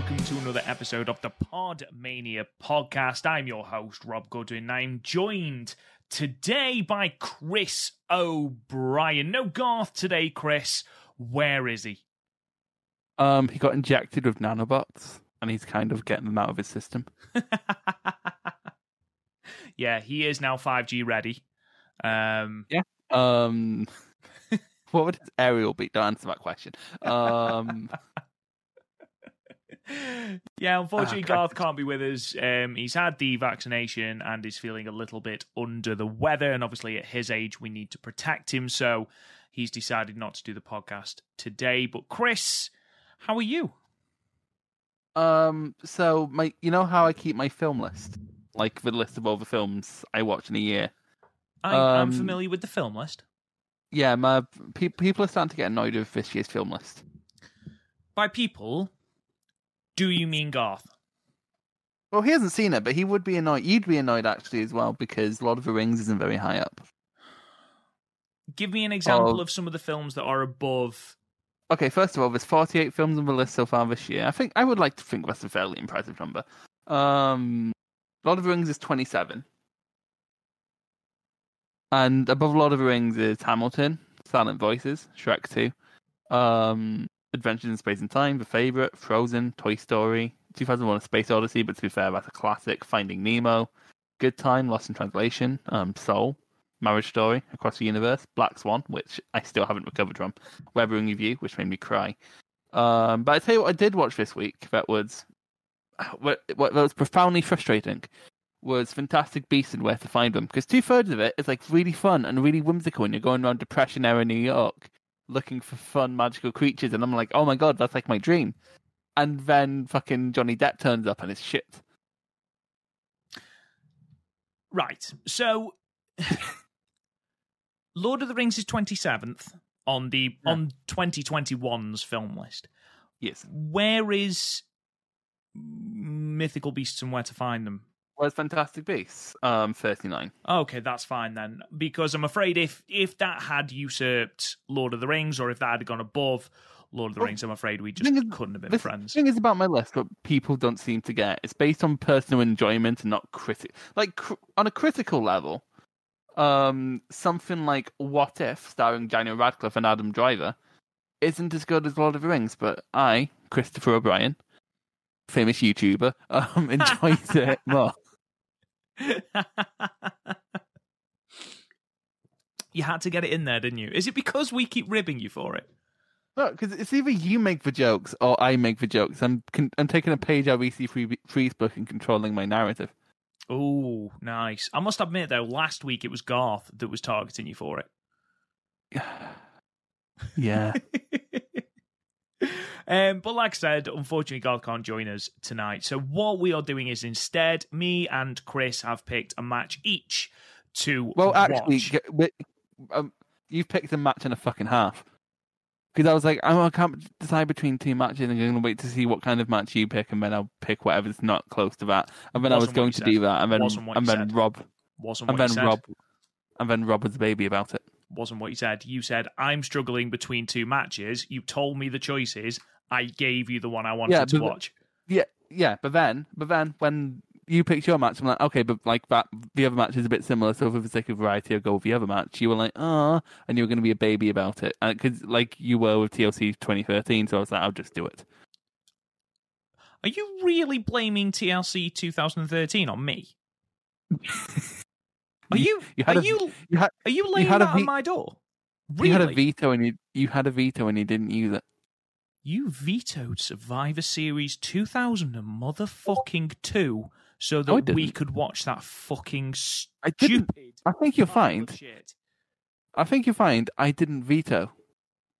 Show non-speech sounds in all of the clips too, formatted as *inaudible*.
Welcome to another episode of the Podmania podcast. I'm your host, Rob Goodwin. and I'm joined today by Chris O'Brien. No Garth today, Chris. Where is he? Um, he got injected with nanobots, and he's kind of getting them out of his system. *laughs* yeah, he is now 5G ready. Um, yeah. Um, *laughs* what would his aerial be? Don't answer that question. *laughs* Um, yeah, unfortunately, Ah, Garth can't be with us. Um, he's had the vaccination and is feeling a little bit under the weather. And obviously, at his age, we need to protect him. So he's decided not to do the podcast today. But Chris, how are you? um, so my, you know how I keep my film list, like the list of all the films I watch in a year. I, I'm Um, familiar with the film list. Yeah, my pe- people are starting to get annoyed with this year's film list. By people, do you mean Garth? Well, he hasn't seen it, but he would be annoyed. You'd be annoyed actually as well because Lord of the Rings isn't very high up. Give me an example Oh. of some of the films that are above. Okay, first of all, there's 48 films on the list so far this year. I think I would like to think that's a fairly impressive number. Um, Lord of the Rings is 27, and above Lord of the Rings is Hamilton, Silent Voices, Shrek 2, um, Adventures in Space and Time, The Favorite, Frozen, Toy Story, 2001: A Space Odyssey. But to be fair, that's a classic. Finding Nemo, Good Time, Lost in Translation, um, Soul, Marriage Story, Across the Universe, Black Swan, which I still haven't recovered from. Weathering with You, which made me cry. Um, but I tell you what, I did watch this week. That was what, what was profoundly frustrating. Was Fantastic Beasts and Where to Find Them because two thirds of it is like really fun and really whimsical, and you're going around Depression era New York looking for fun magical creatures, and I'm like, oh my god, that's like my dream. And then fucking Johnny Depp turns up and it's shit. Right. So, *laughs* Lord of the Rings is 27th on the Yeah. on 2021's film list. Yes. Where is Mythical Beasts and Where to Find Them? Where's Fantastic Beasts? Um, 39. Okay, that's fine then. Because I'm afraid if if that had usurped Lord of the Rings, or if that had gone above Lord of the Well, Rings, I'm afraid we just couldn't have been The friends. thing is about my list, what people don't seem to get, it's based on personal enjoyment and not critic. Like cr- on a critical level, um, something like What If, starring Daniel Radcliffe and Adam Driver, isn't as good as Lord of the Rings. But I, Christopher O'Brien, famous YouTuber, *laughs* um, *laughs* enjoyed it more. *laughs* you had to get it in there, didn't you? Is it because we keep ribbing you for it? No, because it's either you make the jokes or I make the jokes. I'm con- I'm taking a page out of EC Free- Free's book and controlling my narrative. Oh, nice. I must admit though, last week it was Garth that was targeting you for it. *sighs* yeah. *laughs* um, but like I said, unfortunately, Garth can't join us tonight. So what we are doing is instead, me and Chris have picked a match each to Well, actually, watch. um, you've picked a match and a fucking half. Because I was like, oh, I can't decide between two matches. And I'm going to wait to see what kind of match you pick, and then I'll pick whatever's not close to that. And then I was Wasn't going to said. do that, and then and then said. Rob, Wasn't and then. Rob, and then Rob was the baby about it. Wasn't what you said. You said I'm struggling between two matches. You told me the choices. I gave you the one I wanted Yeah, to watch. Yeah, yeah, but then, but then when you picked your match, I'm like, okay, but like that, the other match is a bit similar. So for the sake of variety, I'll go with the other match. You were like, ah, and you were going to be a baby about it, because like you were with TLC 2013. So I was like, I'll just do it. Are you really blaming TLC 2013 on me? *laughs* Are you? you are a- you? you had- Are you laying had a that on my door? Really? You had a veto and you you had a veto and you didn't use it. You vetoed Survivor Series 2000 and motherfucking two so No, that we could watch that fucking I stupid. I think you'll find. shit. I think you'll find I didn't veto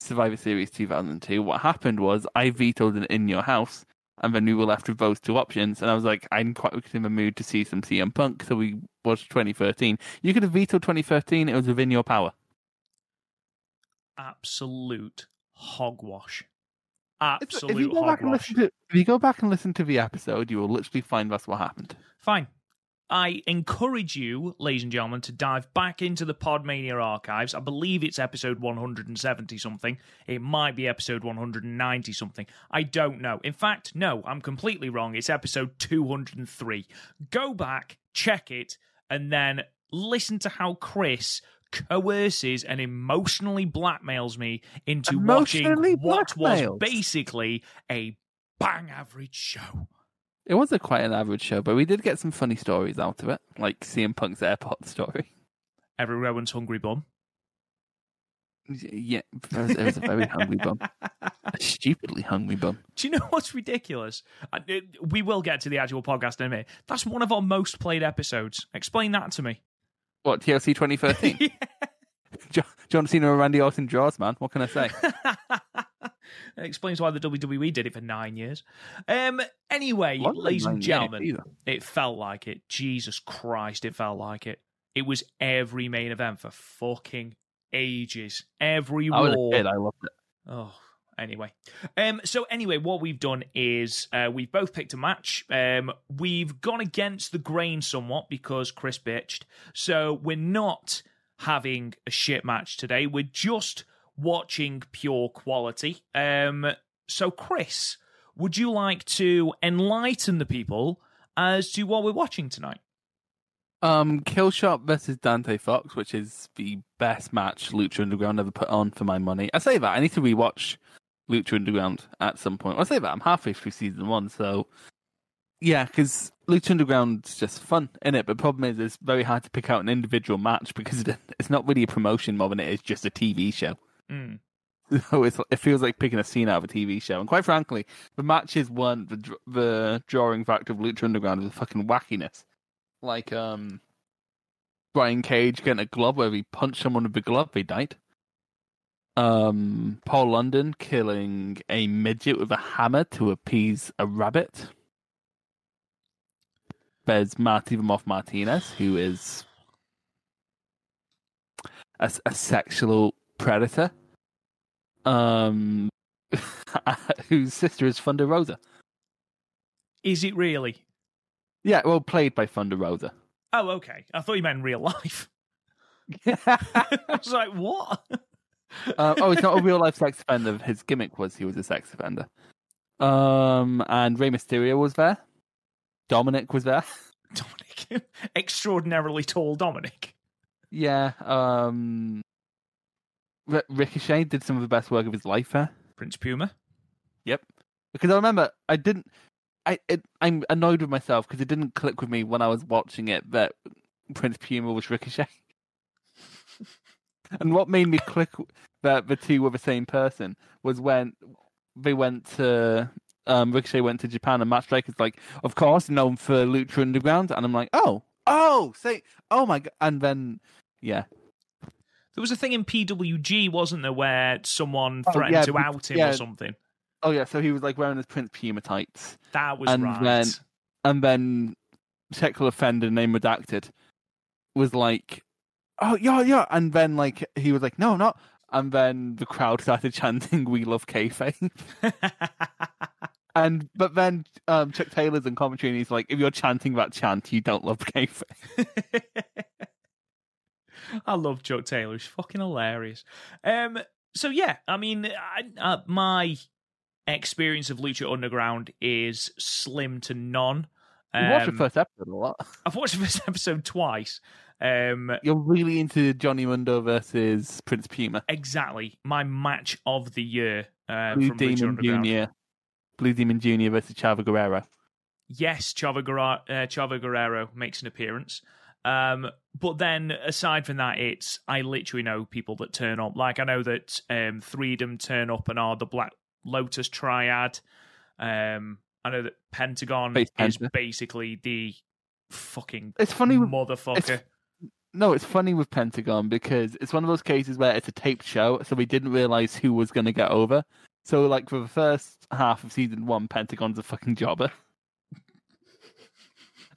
Survivor Series 2002. What happened was I vetoed it in your house, and then we were left with those two options. And I was like, I'm quite in the mood to see some CM Punk, so we watched 2013. You could have vetoed 2013. It was within your power. Absolute hogwash. If Absolute you go back and hogwash. listen to if you go back and listen to the episode, you will literally find that's what happened. Fine. I encourage you, ladies and gentlemen, to dive back into the Podmania archives. I believe it's episode 170 something. It might be episode 190 something. I don't know. In fact, no, I'm completely wrong. It's episode 203. Go back, check it, and then listen to how Chris coerces and emotionally blackmails me into watching what was basically a bang average show. It was a quite an average show, but we did get some funny stories out of it, like CM Punk's airport *laughs* story. Erick Rowan's hungry bum. Yeah, it was, a very hungry bum, a *laughs* stupidly hungry bum. Do you know what's ridiculous? I- it- We will get to the actual podcast in a minute. That's one of our most played episodes. Explain that to me. What TLC 2013? *laughs* Jo- John Cena and Randy Orton draws, man. What can I say? It explains why the WWE did it for nine years. Um. Anyway, than ladies and years gentlemen, it felt like it. Jesus Christ, it felt like it. It was every main event for fucking ages. Every I was Raw. I loved it. Oh, anyway. Um, so anyway, what we've done is uh, we've both picked a match. Um, we've gone against the grain somewhat because Chris bitched. So we're not having a shit match today. We're just watching pure quality. Um, so Chris, would you like to enlighten the people as to what we're watching tonight? Um, Killshot versus Dante Fox, which is the best match Lucha Underground ever put on for my money. I say that I need to rewatch Lucha Underground at some point. I say that I'm halfway through season one, so yeah, because Lucha Underground's just fun in it. But the problem is, it's very hard to pick out an individual match because *laughs* it's not really a promotion more than it is just a TV show. Mm. So *laughs* it's, it feels like picking a scene out of a TV show. And quite frankly, the matches won the the drawing factor of Lucha Underground the fucking wackiness. Like um, Brian Cage getting a glove where he punched someone with a glove, they died. Um, Paul London killing a midget with a hammer to appease a rabbit. There's Marty Moth Martinez, who is a, a sexual predator um, *laughs* whose sister is Thunder Rosa. Is it really? Yeah, well, played by Thunder Rosa. Oh, okay. I thought you meant in real life. *laughs* I was like, what? *laughs* Uh, oh, he's not a real life sex offender. His gimmick was he was a sex offender. Um, and Rey Mysterio was there. Dominic was there. Dominic. Extraordinarily tall Dominic. Yeah. Um, R- Ricochet did some of the best work of his life there. Prince Puma. Yep. Because I remember I didn't. I it, I'm annoyed with myself because it didn't click with me when I was watching it that Prince Puma was Ricochet. *laughs* and what made me click that the two were the same person was when they went to um, Ricochet went to Japan and Matt Striker's like, of course, known for Lucha Underground, and I'm like, oh, oh, say, oh my god, and then yeah, There was a thing in PWG, wasn't there, where someone Oh, threatened yeah, to out him yeah. or something? oh yeah, so he was like wearing his Prince Puma tights. That was And right. then- and then sexual offender name redacted was like, "Oh yeah, yeah," and then like he was like, "No, not," and then the crowd started *laughs* chanting, "We love kayfabe," *laughs* and but then um, Chuck Taylor's in commentary and he's like, "If you're chanting that chant, you don't love kayfabe." *laughs* I love Chuck Taylor. He's fucking hilarious. Um, so yeah, I mean, I, uh, my experience of Lucha Underground is slim to none. You watched the Um, first episode a lot. *laughs* I've watched the first episode twice. Um, You're really into Johnny Mundo versus Prince Puma, exactly my match of the year uh, Blue from Demon Junior, Blue Demon Junior versus Chavo Guerrero. Yes, Chavo, Guerra- uh, Chavo Guerrero makes an appearance. Um, but then aside from that, it's I literally know people that turn up. Like I know that um, Freedom turn up and are the Black Lotus Triad. Um, I know that Pentagon is Penta. basically the fucking It's funny with- motherfucker. No, it's funny with Pentagon because it's one of those cases where it's a taped show, so we didn't realize who was going to get over. So, like for the first half of season one, Pentagon's a fucking jobber, *laughs*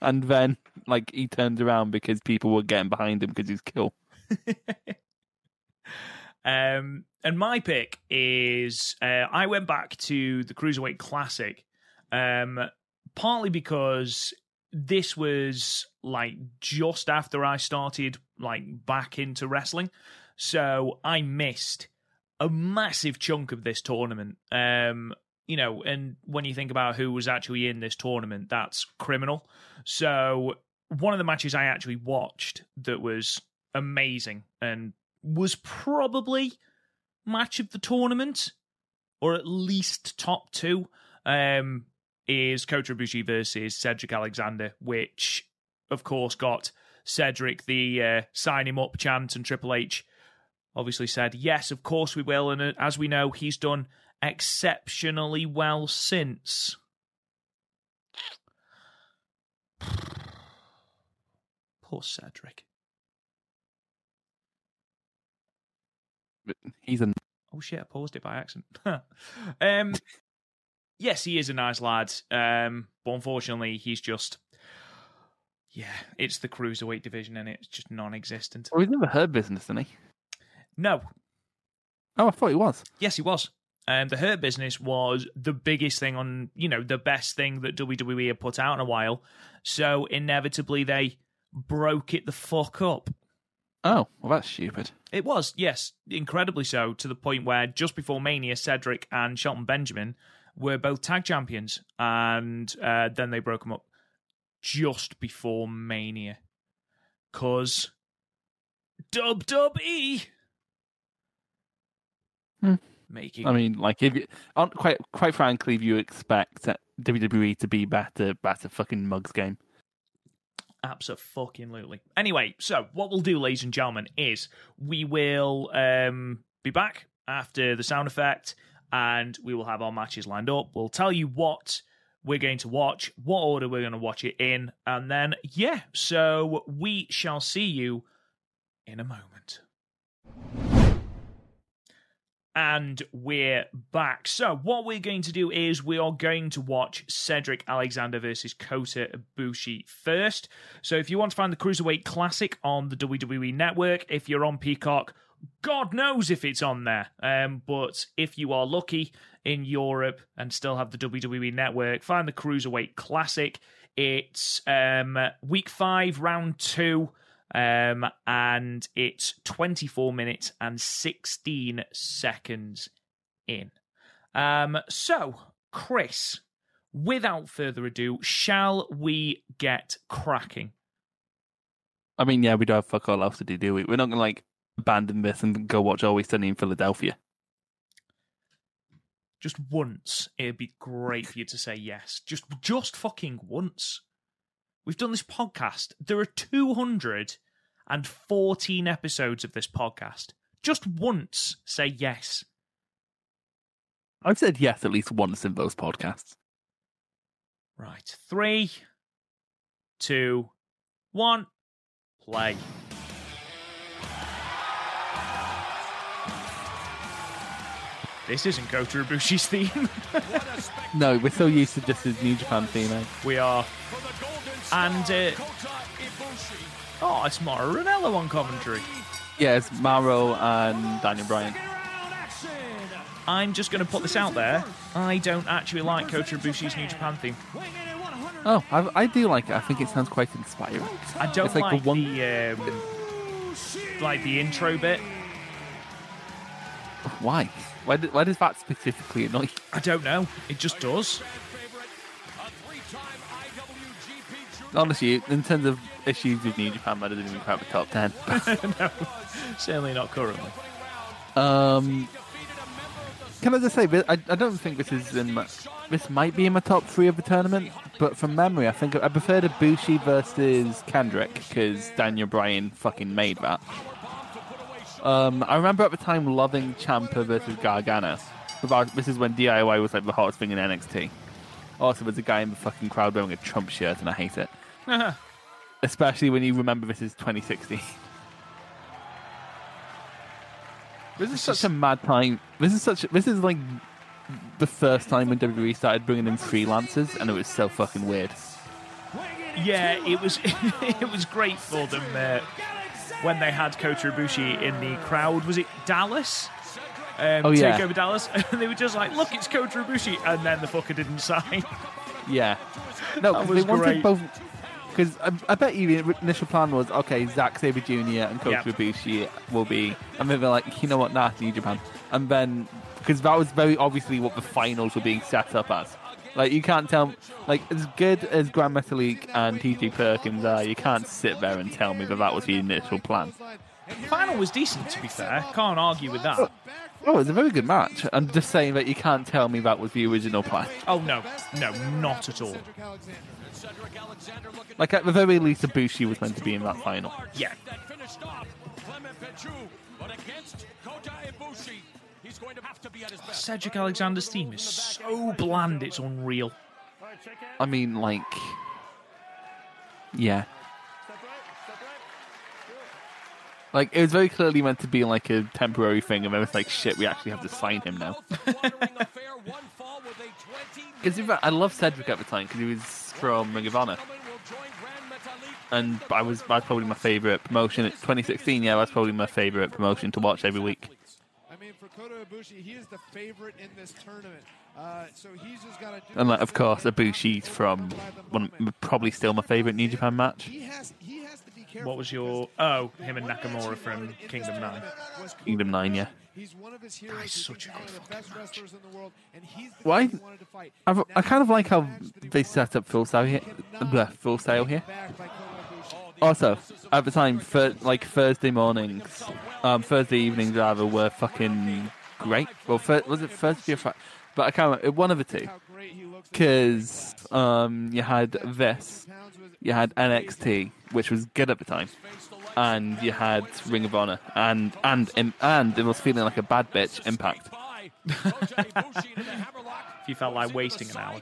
and then like he turns around because people were getting behind him because he's cool. *laughs* um, and my pick is uh, I went back to the Cruiserweight Classic, um, partly because this was like just after I started like back into wrestling, so I missed a massive chunk of this tournament. Um, you know, and when you think about who was actually in this tournament, that's criminal. So one of the matches I actually watched that was amazing and was probably match of the tournament, or at least top two, um, is Kota Ibushi versus Cedric Alexander, which of course got Cedric the uh, sign him up chant, and Triple H obviously said yes, of course we will, and uh, as we know, he's done exceptionally well since. Poor Cedric. He's a Oh shit, I paused it by accident. *laughs* um yes, he is a nice lad. Um but unfortunately he's just yeah, it's the cruiserweight division and it's just non existent. oh, he's never Hurt Business, isn't he? No. Oh, I thought he was. Yes, he was. Um, the Hurt Business was the biggest thing on, you know, the best thing that WWE had put out in a while. So inevitably they broke it the fuck up. Oh, well, that's stupid. It was, yes, incredibly so, to the point where just before Mania, Cedric and Shelton Benjamin were both tag champions, and uh, then they broke them up just before Mania. Cause Dub Dub E Hmm. Making I mean, like if you, quite quite frankly, if you expect WWE to be better, better fucking mugs game. Absolutely. Anyway, so what we'll do, ladies and gentlemen, is we will um, be back after the sound effect and we will have our matches lined up. We'll tell you what we're going to watch, what order we're going to watch it in, and then, yeah, so we shall see you in a moment. And we're back. So, what we're going to do is we are going to watch Cedric Alexander versus Kota Ibushi first. So, if you want to find the Cruiserweight Classic on the WWE Network, if you're on Peacock, God knows if it's on there. Um, but if you are lucky in Europe and still have the WWE Network, find the Cruiserweight Classic. It's um, week five, round two. Um, and it's 24 minutes and 16 seconds in. Um, so, Chris, without further ado, shall we get cracking? I mean, yeah, we don't have fuck all else to do, do we? We're not gonna like abandon this and go watch Always Sunny in Philadelphia. Just once, it'd be great for you to say yes. Just, just fucking once. We've done this podcast. There are 214 episodes of this podcast. Just once, say yes. I've said yes at least once in those podcasts. Right. Three, two, one, play. This isn't Kota Ibushi's theme. *laughs* No, we're so used to just his New Japan theme. Eh? we are. And, uh, oh, it's Mauro Ranallo on commentary. Yeah, it's Mauro and Daniel Bryan. I'm just going to put this out there. I don't actually like Kota Ibushi's New Japan theme. Oh, I, I do like it. I think it sounds quite inspiring. I don't It's like like, the one- the um, like the intro bit. Why? Why, why does that specifically annoy you? I don't know. It just does. Honestly, in terms of issues with New Japan, that doesn't even crack the top 10. *laughs* *laughs* no, certainly not currently. um, can I just say, I, I don't think this is in my, this might be in my top three of the tournament, but from memory, I think I prefer Ibushi versus Kendrick because Daniel Bryan fucking made that. Um, I remember at the time loving Ciampa versus Gargano. This is when DIY was like the hottest thing in NXT. Also, there's a guy in the fucking crowd wearing a Trump shirt, and I hate it. *laughs* Especially when you remember this is 2016. This is such a mad time. This is such. This is like the first time when WWE started bringing in freelancers, and it was so fucking weird. Yeah, it was. *laughs* it was great for them uh, when they had Kota Ibushi in the crowd. Was it Dallas? Um, Oh, yeah. Take over Dallas, *laughs* and they were just like, "Look, it's Kota Ibushi," and then the fucker didn't sign. Yeah. No, That 'cause was they wanted great. both. Because I, I bet you the initial plan was okay, Zack Sabre Jr. and Kota Yeah. Ibushi will be, and then they're like, you know what, nah, New Japan, and then because that was very obviously what the finals were being set up as. Like you can't tell, like as good as Grand Metalik and TJ Perkins are, you can't sit there and tell me that that was the initial plan. The final was decent, to be fair. Can't argue with that. Oh, it was a very good match. I'm just saying that you can't tell me that was the original plan. Oh no, no, not at all. Like at the very least, Ibushi was meant to be in that final. Yeah, That finished off Clement Petiot, but against Kota Ibushi, he's going to have to be at his best. Cedric Alexander's theme is so bland, it's unreal. I mean, like, yeah. Like, it was very clearly meant to be like a temporary thing, and then it's like, shit, we actually have to sign him now. *laughs* Because I love Cedric at the time because he was from Ring of Honor, Gentleman will join Grand Metalik. and I was that's probably my favorite promotion. 2016, yeah, that's probably my favorite promotion to watch every week. I mean, for Kota Ibushi, he is the favorite in this tournament. Uh, so he's just got to do. And like, of course, Ibushi's from one, probably still my favorite New Japan match. He has, he has to be. What was your. Oh, him and Nakamura from Kingdom 9. Kingdom Nine, yeah. He's one of his heroes. He's such a one good of the best match. wrestlers in the world, and he's the Why- he wanted to fight. I've, I kind of like how the match that he they set up Full Sail here. Bleh, full Sail here. Backed by Kota Ibushi. Also, at the time, for like Thursday mornings, um, Thursday evenings rather, were fucking great. Well, fir- was it Thursday or Friday? But I can't remember. One of the two. How great he looks. Because um, you had this, you had NXT, which was good at the time, and you had Ring of Honor, and and and, and it was feeling like a bad bitch Impact. By Kota Ibushi into the hammerlock. If you felt like wasting an hour.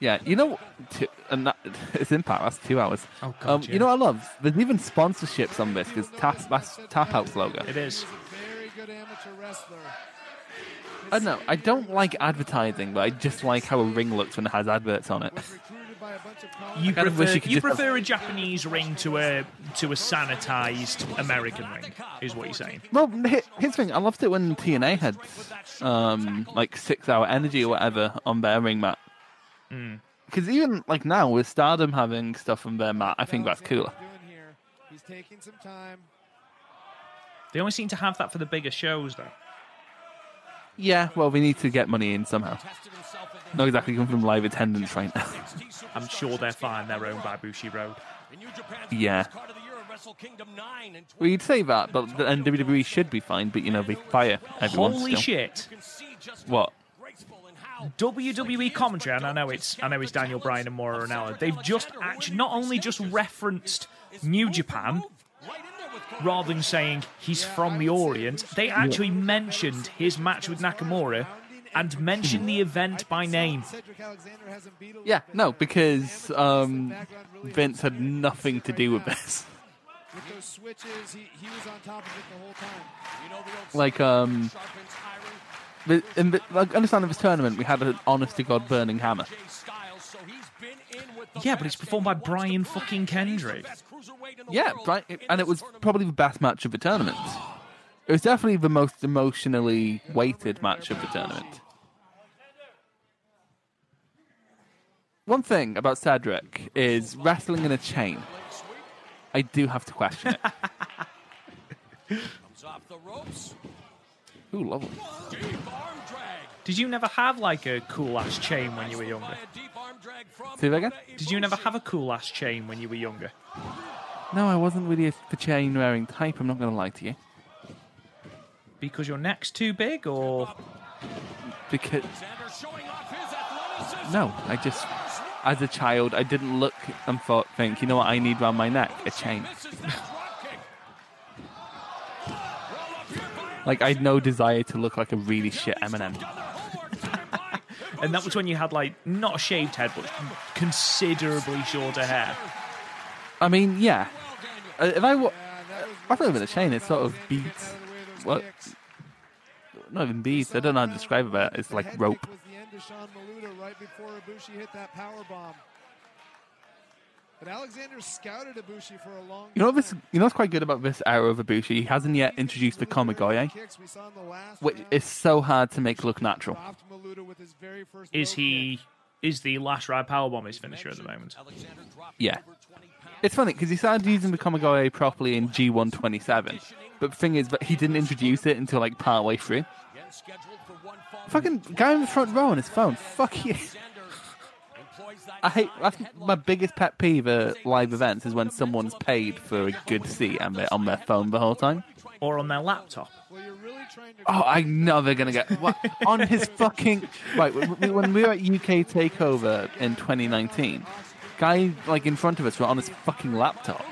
Yeah, you know, t- and that, *laughs* it's Impact. That's two hours. Oh, God, um, yeah. You know what I love? There's even sponsorships on this because tap that's Tap Out's logo. It is. very good amateur wrestler. I don't know. I don't like advertising, but I just like how a ring looks when it has adverts on it. *laughs* Was recruited by a bunch of college You kind of prefer, you you prefer a Japanese ring to a to a sanitized American ring, is what you're saying. Well, he- here's the thing. I loved it when TNA had um, like six hour energy or whatever on their ring mat. Because even like now with Stardom having stuff on their mat, I think that's cooler. He's taking some time. They only seem to have that for the bigger shows, though. Yeah, well, we need to get money in somehow. Tested himself in the Not exactly coming from live attendance right now. *laughs* I'm sure they're fine. their own owned by Bushiroad. In New Japan's Yeah. first card of the year at Wrestle Kingdom 9 and well, you'd say that, but and WWE should be fine, but you know they fire everyone. Holy still. shit! You can see just What? graceful and how WWE commentary, and I know it's I know it's Daniel Bryan and Mauro Ranallo. They've just actually not only just referenced New Japan right in there with Kota rather than saying he's from the Orient. They actually mentioned his match with Nakamura and mention the event by name. Cedric Alexander hasn't beat a Yeah, no, because um, Vince had nothing to do with this. With those switches, he, he was on top of it the whole time. You know the old Like, um, in the, like, understand of this tournament, we had an honest to god burning hammer. AJ Styles, so he's been in with the Yeah, but it's performed by Brian fucking Kendrick. best cruiserweight in the Yeah, and it was probably the best match of the tournament. It was definitely the most emotionally weighted match of the tournament. One thing about Cedric is wrestling in a chain. I do have to question it. Comes off the ropes. Ooh, lovely. Deep arm drag. Did you never have like a cool ass chain when you were younger? a deep arm drag from Say that again? Did you never have a cool ass chain when you were younger? No, I wasn't really a chain wearing type. I'm not going to lie to you. Because your neck's too big, or because Alexander showing off his athleticism. no, I just as a child I didn't look and thought, think, you know what I need around my neck? A chain. Misses that drop kick. Roll up here by Like I had no desire to look like a really shit Eminem. Done their homework there *laughs* by *laughs* And that was when you had like not a shaved head, but considerably shorter hair. I mean, yeah. Uh, if I wa- Yeah, that I thought with a chain, it's sort of Get beads. out of the way of those What? Not even beads. I don't know how to describe it. It's like rope. was the end to Sean Maluta right before Ibushi hit that power bomb. But Alexander scouted Ibushi for a long You know this. time. You know what's quite good about this era of Ibushi? He hasn't yet introduced the Kamigoye, Kicks we saw in the last which is so hard to make look natural. Dropped Maluda with his very first Is he? Is the last ride powerbomb his finisher at the moment? Yeah. over 20 pounds. It's funny because he started using the Kamigoye properly in G127, but the thing is that he didn't introduce it until like partway through. Again scheduled for one fall. Fucking guy in the front row on his phone. Fuck you. Alexander employs that I hate. That's my biggest pet peeve at live events is when someone's paid for a good seat and they're on their phone the whole time. Or on their laptop? Well, you're really trying to. Oh, I know they're gonna get what, on his fucking right. When we were at UK Takeover in 2019, guy like in front of us were on his fucking laptop.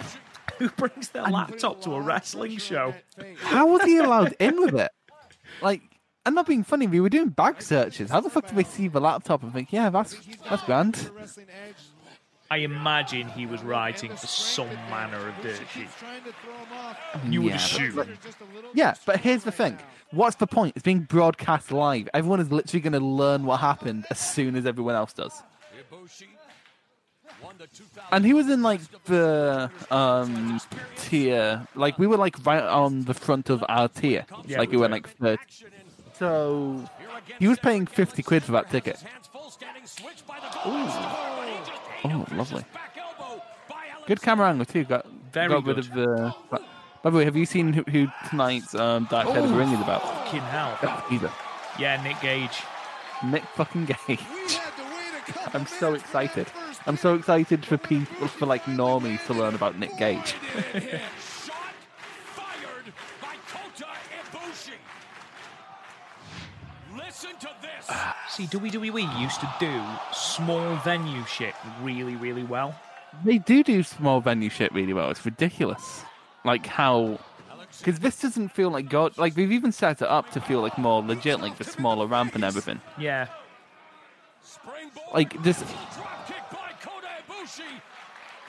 *laughs* Who brings their laptop to a wrestling show? How was he allowed in with it? Like, I'm not being funny. We were doing bag searches. How the fuck do they see the laptop and think, yeah, that's that's grand? I imagine he was writing for some manner of dirt sheet. Keeps trying to throw him off. You would Yeah, assume. Just Yeah, but here's the thing. What's the point? It's being broadcast live. Everyone is literally going to learn what happened as soon as everyone else does. Ibushi won the 2000 And he was in like the um tier, like we were like right on the front of our tier, Yeah, like we we went were. like third. So he was paying fifty quid for that ticket. Hands full, standing switch by the goal. But he just ate Oh, lovely. Good camera angle too. Got Very got rid good. of the. By the way, have you seen who, who tonight's um, Dark Side of the Ring is about? Fucking hell. Either Yeah, Nick Gage. Nick fucking Gage. We had to wait a couple I'm so minutes for that excited. First I'm so excited for people, for like normies to learn about Nick Gage. Shot fired by Kota Ibushi. Listen to this. See, WWE used to do small venue shit really, really well. They do do small venue shit really well. It's ridiculous. Like how, because this doesn't feel like God. Like they've even set it up to feel like more legit, like the smaller ramp and everything. Yeah. Like this, drop kick by Kota Ibushi.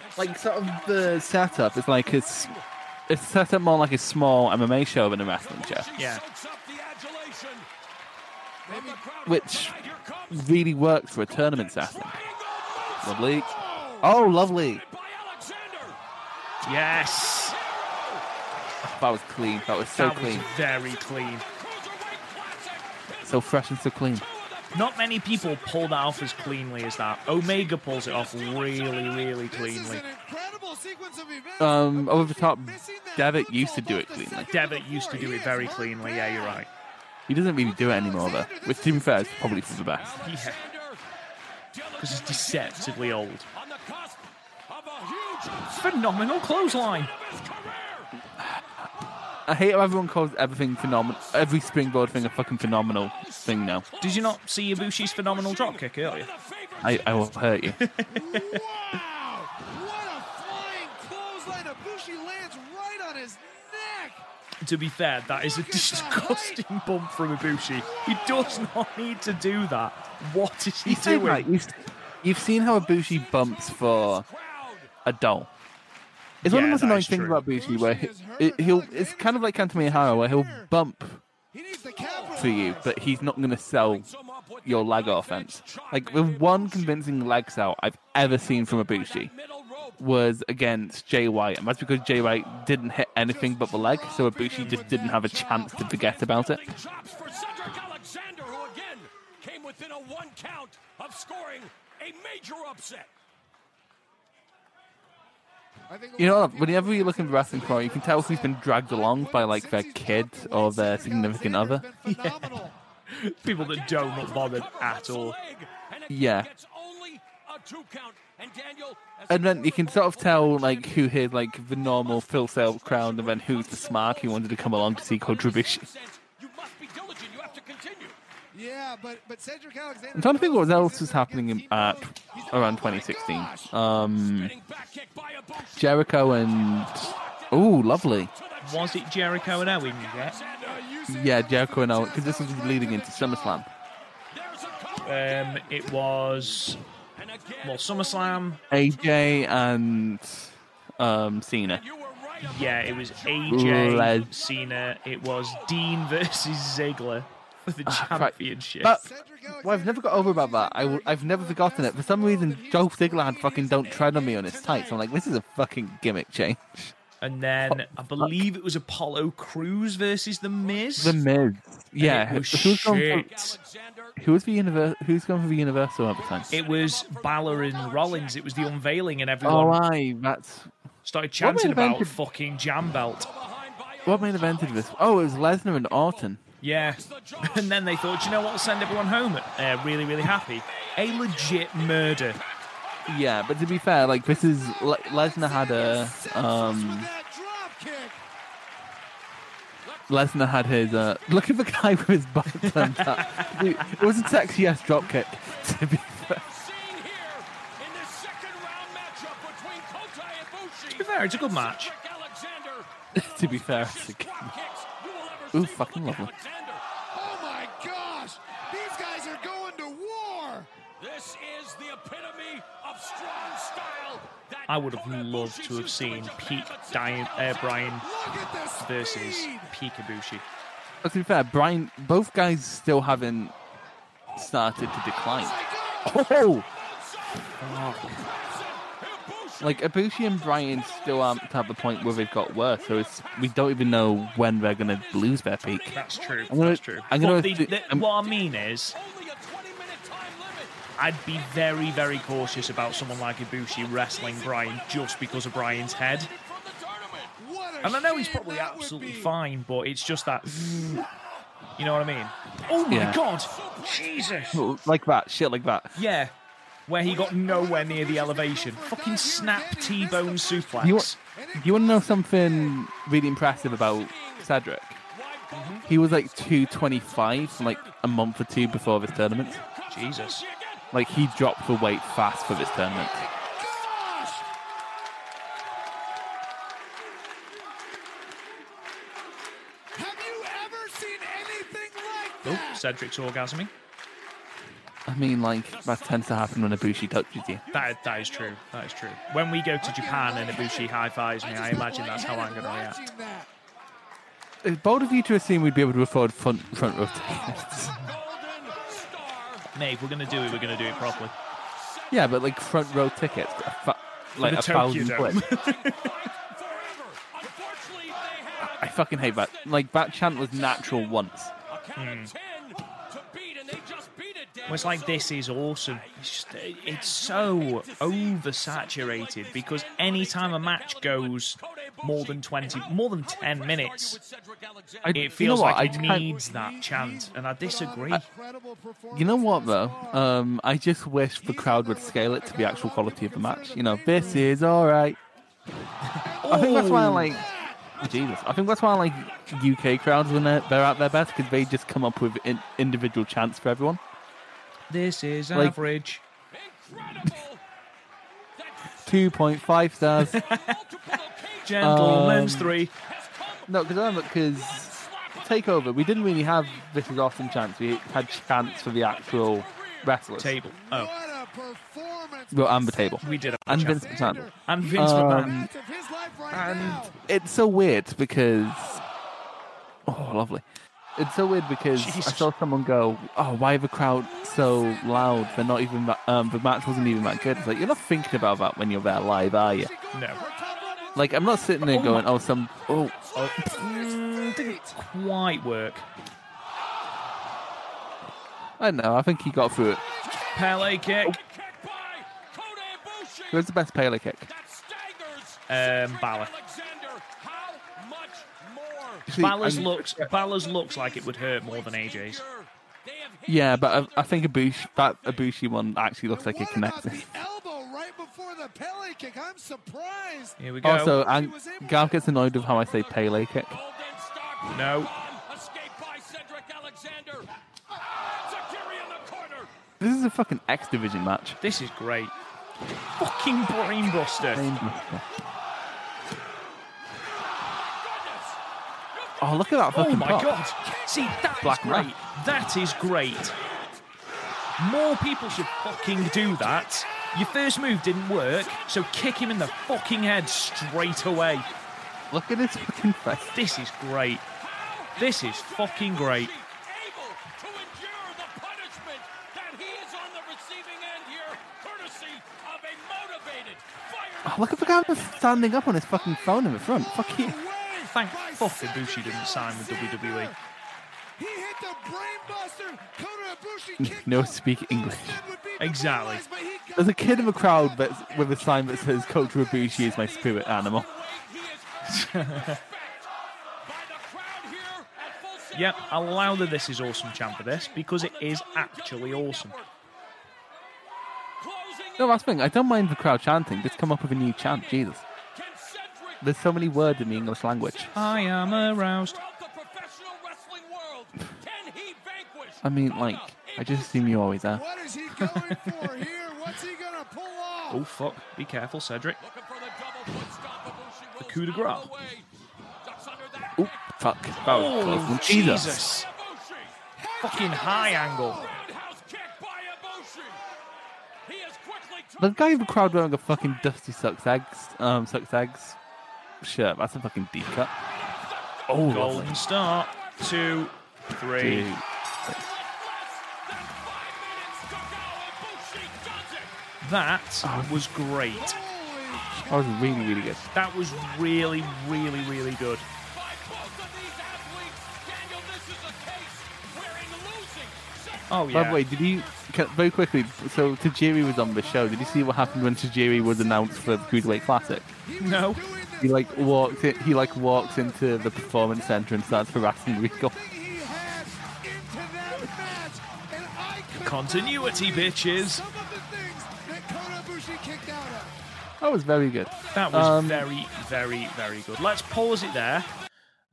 And like sort of the setup is like it's it's set up more like a small MMA show than a wrestling show, Yeah. soaks up the adulation. From the crowd which tonight, here comes really works for a tournament setting. Lovely. Oh, lovely. Yes. Oh, that was clean. That was so that clean. was very clean. So fresh and so clean. Not many people pull that off as cleanly as that. Omega pulls it off really, really cleanly. an incredible sequence of events. Um, over the top, Missing Devitt used to do it cleanly. Devitt used to do He it is very cleanly. Yeah, you're right. He doesn't really do it anymore though, which to be fair is probably for the best. Yeah. Because he's deceptively old. On the cusp of a huge Phenomenal clothesline. Of his career. I hate how everyone calls everything phenomenal, every springboard thing a fucking phenomenal thing now. Did you not see Ibushi's phenomenal dropkick earlier? I, I will hurt you. *laughs* Wow! What a flying clothesline! Ibushi lands right on his neck. To be fair, that is a disgusting bump from Ibushi. He does not need to do that. What is he You say doing? right, you've, you've seen how Ibushi bumps for a doll. It's one of the most annoying things true. about Bushi, where he, he'll. It's kind of like Kento Miyahara, where he'll bump He needs the cap for you, but he's not going to sell your leg offense. Like the one convincing leg sell I've ever seen from Ibushi Middle rope. was against Jay White, and that's because Jay White didn't hit anything but the leg, so Ibushi just didn't have a chance to forget about it. Chops for Cedric Alexander, who again came within a one count of scoring a major upset. I think You know, whenever you look in the wrestling corner, you can tell who's been dragged along by like their kid or their significant other. Phenomenal. People that don't look bothered at all. Yeah. Gets only a two count. And Daniel, And then you can sort of tell like who hit like the normal Full Sail crowd, and then who's the smart who wanted to come along to see Kota Ibushi. sense, you must be diligent. You have to continue. Yeah, but but Cedric Alexander. I'm trying to think what else was happening in, against at Steve Rhodes. He's around 2016. "Oh my gosh." Um, Spinning back kick by Ibushi. Jericho and oh, lovely. Was it Jericho and Owen you get? Yeah, Jericho and Owen because this was leading into SummerSlam. There's a cover. Um, it was well SummerSlam. AJ and um, Cena. you were right about Yeah, it was AJ Les- Cena. It was Dean versus Ziggler for the *laughs* right. championship. But well, I've never got over about that. I've never forgotten it. For some reason, Joe Ziggler had fucking "Don't Tread on Me" on his tights. I'm like, this is a fucking gimmick change. and then I believe it was Apollo Crews versus The Miz. The Miz. Yeah, was who's going shit. Alexander. for, who was the univer- Who's going for the Universal at the time? It was Balor and Rollins. It was the unveiling, and everyone. Oh, everyone aye, that's started chanting about evented- fucking Jam Belt. What main evented this. Oh, it was Lesnar and Orton. Yeah. *laughs* And then they thought, you know what, we'll send everyone home uh, really, really happy. A legit murder. Yeah, but to be fair, like this is Le- Lesnar had a um that drop kick. Lesnar had his uh look at the guy with his butt *laughs* turned up. Dude, it was a sexy ass drop kick. *laughs* To be fair. seen here in this second round matchup between Kota Ibushi. To be fair, it's a good match. To be fair, it's a good- Drop kicks you will ever Ooh, see fucking lovely. Alexander. Oh my gosh! These guys are going to war. This is the epitome of strong style. that I would have Kota loved to have seen in Pete but Dian, uh, Brian Look at this versus speed. Peekabushi. But to be fair, Brian, both guys still haven't started to decline. Oh, like Ibushi and Brian still aren't at the point where they've got worse. So it's we don't even know when they're gonna lose their peak. That's true. I'm gonna- That's true. I'm gonna But the- the- what I mean is, Only a 20-minute time limit. I'd be very, very cautious about someone like Ibushi wrestling Brian just because of Brian's head. From the tournament. What a And I know he's probably absolutely fine, but it's just that. You know what I mean? Oh my Yeah. god! Jesus! Like that, shit like that. Yeah. Where he got nowhere near the elevation. Fucking snap T-bone suplex. You want, you want to know something really impressive about Cedric? Mm-hmm. He was like 225 like a month or two before this tournament. Jesus. Like he dropped the weight fast for this tournament. Have you ever seen anything like Oh. Cedric's orgasming. I mean, like that tends to happen when Ibushi touches you. That, that is true. That is true. When we go to Japan and Ibushi high fives me, I imagine that's how I'm going to react. Watching that. It's bold of you to assume we'd be able to afford front front row tickets. Golden. Mate, if we're going to do it, we're going to do it properly. yeah, but like front row tickets, a fa- like a thousand quid. Forever. *laughs* Unfortunately, they have I fucking hate that. Like that chant was natural once. a it's like this is awesome. It's just it's so oversaturated because anytime a match goes more than twenty, more than ten minutes, I, it you know feels what? like it can't- needs that chant, and I disagree. You know what though? Um, I just wish the crowd would scale it to the actual quality of the match. You know, this is all right. I think that's why I like. Jesus, I think that's why I like UK crowds when they're, they're at their best because they just come up with in, individual chants for everyone. This is Like- average. Incredible. *laughs* Two point five stars. *laughs* Gentlemen's Um, three. no, because I because takeover we didn't really have this is awesome chance. We had chance for the actual wrestlers. Table. Oh, What a performance. Well, and the table. we did a And chant. Vince McMahon. and Vince Um, McMahon. Match of his life right And it's so weird because oh, lovely. It's so weird because I saw someone go, "Oh, why are the crowd so loud? They're not even that. Um, the match wasn't even that good." It's like you're not thinking about that when you're there live, are you? No. Like I'm not sitting there Oh going, my- "Oh, some oh." Oh, mm, didn't quite work. I don't know. I think he got through it. Pele kick. By Who's the best Pele kick? Um, Balor. Alexander. How much more? See, Balor's looks. Balor's looks like it would hurt more than AJ's. They have hit Yeah, but I, I think Ibushi, that Ibushi one actually looks like it What about connects. elbow right before the Pele? I'm surprised. Here we go. Also, and Gav gets annoyed with how I say Pele kick. No. Escape by Cedric Alexander. Ah, this is a fucking X Division match. This is great. Fucking brainbuster. Oh, look at that Oh my pop. god. See, that is Black great. man. That is great. More people should fucking do that. Your first move didn't work, so kick him in the fucking head straight away. Look at his fucking face. This is great. This is fucking great. Able to endure the punishment that he is on the receiving end here, courtesy of a motivated, fired Oh, look at the guy just standing up on his fucking phone in the front. Fuck you. Thank fuck Ibushi didn't sign with WWE. He hit the brainbuster. Kota Ibushi *laughs* No speak English. That would be Exactly. paralyzed, but he got There's a kid in the crowd that's with a sign that says Kota Ibushi is my spirit animal. *laughs* He is respect by the crowd here at full sail. Yep, I'll allow the This Is Awesome chant for this because it is actually awesome. No, that's the thing. I don't mind the crowd chanting. Just come up with a new chant. Jesus. Can Cedric There's so many words in the English language. I am aroused. throughout the professional wrestling world? Can he vanquish? I mean, like, I just assume you always are. What is he going for here? What's he gonna pull off? Oh fuck, be careful, Cedric. The double foot stomp. Ibushi rolls coup de grace. of the way. Ducks under that Oh, fuck. That was a close Oh, one. Jesus. Ibushi. Fucking high angle. Roundhouse kick by Ibushi. He is quickly The guy in the crowd wearing a fucking Dusty Sucks Eggs, um, Sucks Eggs shirt. That's a fucking deep cut. Oh, lovely. Golden Star. Two, three. That oh, was great. That was really, really good. That was really, really, really good. Oh yeah. By the way, did you very quickly? So Tajiri was on the show. Did you see what happened when Tajiri was announced for the Cruiserweight Classic? no. He like walks in, he like walks into the performance center and starts harassing Regal. He had into that match, and I could Continuity, bitches. some of the things that Kota Ibushi kicked out of. That was very good. That was Um, very, very, very good. Let's pause it there.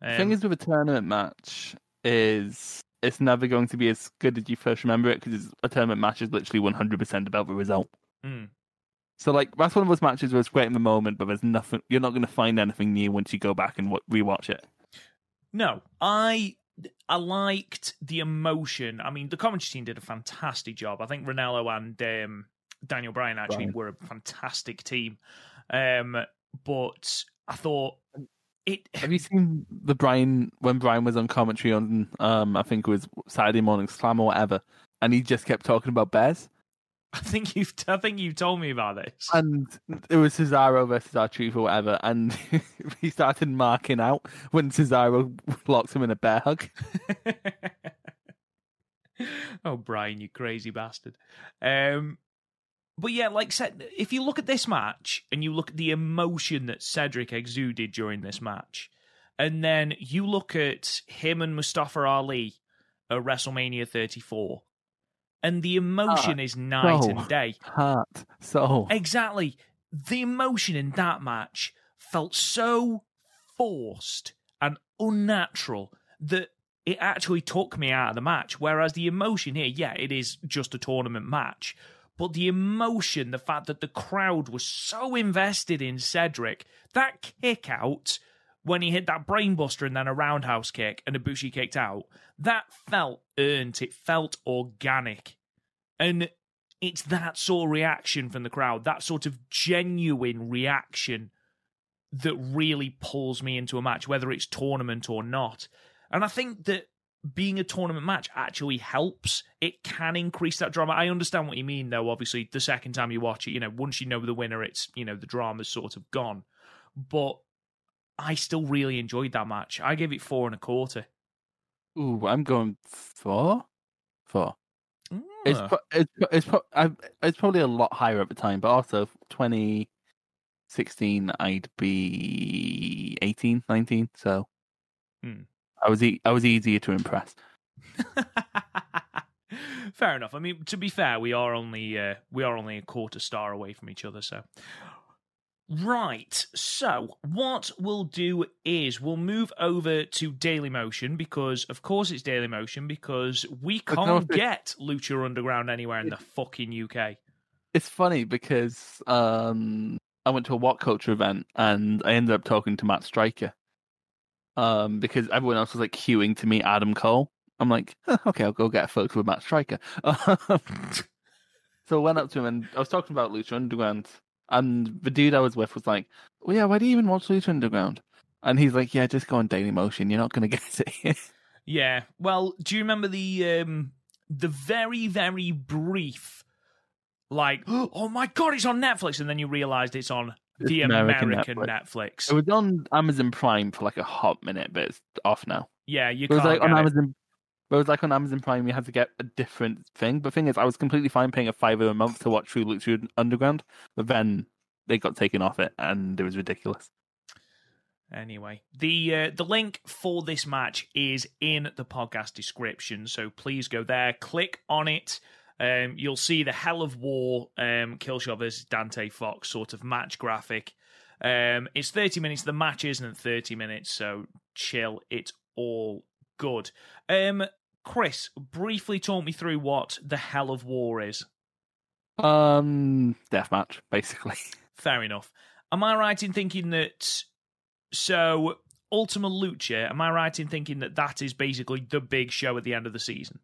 The thing Um, is with a tournament match is it's never going to be as good as you first remember it because a tournament match is literally 100% about the result. mm. So like that's one of those matches where it's great in the moment, but there's nothing. You're not going to find anything new once you go back and rewatch it. No, I I liked the emotion. I mean, the commentary team did a fantastic job. I think Ranallo and um, Daniel Bryan actually Bryan. were a fantastic team. Um, but I thought it. *sighs* Have you seen the Bryan when Bryan was on commentary on um I think it was Saturday Morning Slam or whatever, and he just kept talking about bears, I think you've I think you've told me about this. and it was Cesaro versus R-Truth or whatever, and *laughs* he started marking out when Cesaro locked him in a bear hug. *laughs* oh, Bryan, you crazy bastard. Um, but yeah, like said, if you look at this match and you look at the emotion that Cedric exuded during this match, and then you look at him and Mustafa Ali at WrestleMania 34, and the emotion is night and day. Heart, soul. Exactly. The emotion in that match felt so forced and unnatural that it actually took me out of the match. Whereas the emotion here, yeah, it is just a tournament match. But the emotion, the fact that the crowd was so invested in Cedric, that kick out when he hit that brainbuster and then a roundhouse kick and Ibushi kicked out, that felt earned. It felt organic. And it's that sort of reaction from the crowd, that sort of genuine reaction that really pulls me into a match, whether it's tournament or not. And I think that being a tournament match actually helps. It can increase that drama. I understand what you mean, though. Obviously, the second time you watch it, you know, once you know the winner, it's, you know, the drama's sort of gone. But I still really enjoyed that match. I gave it four and a quarter. Ooh, I'm going four, four. It's Ah. it's it's it's probably a lot higher at the time, but also 2016 I'd be 18, 19, so Hmm. I was e- I was easier to impress. *laughs* fair enough. I mean, to be fair, we are only uh, we are only a quarter star away from each other. So, Right. So, what we'll do is we'll move over to Dailymotion because, of course, it's Dailymotion because we can't get Lucha Underground anywhere in the fucking UK. It's funny because um, I went to a WhatCulture event and I ended up talking to Matt Striker. Um, because everyone else was like queuing to meet Adam Cole. I'm like, "Huh, okay, I'll go get a photo with Matt Striker. *laughs* so I went up to him and I was talking about Lucha Underground. And the dude I was with was like, well, yeah, why do you even watch Lucha Underground? And he's like, yeah, just go on Dailymotion. You're not going *laughs* to get it. Yeah. Well, do you remember the um the very very brief like *gasps* oh my god it's on Netflix and then you realized it's on the It's American, American Netflix. it was on Amazon Prime for like a hot minute, but it's off now. Yeah, you It was like on it. Amazon. Was like on Amazon Prime, you had to get a different thing. But thing is, I was completely fine paying a fiver a month to watch True Lucha Underground, but then they got taken off it, and it was ridiculous. Anyway, the uh, the link for this match is in the podcast description, so please go there, click on it. Um, you'll see the Hell of War um, Killshot versus Dante Fox sort of match graphic. Um, it's 30 minutes. The match isn't 30 minutes, so chill. It's all good. Um, Chris, briefly talk me through what the Hell of War is. Um, deathmatch, basically. *laughs* Fair enough. Am I right in thinking that? So, Ultima Lucha. Am I right in thinking that that is basically the big show at the end of the season?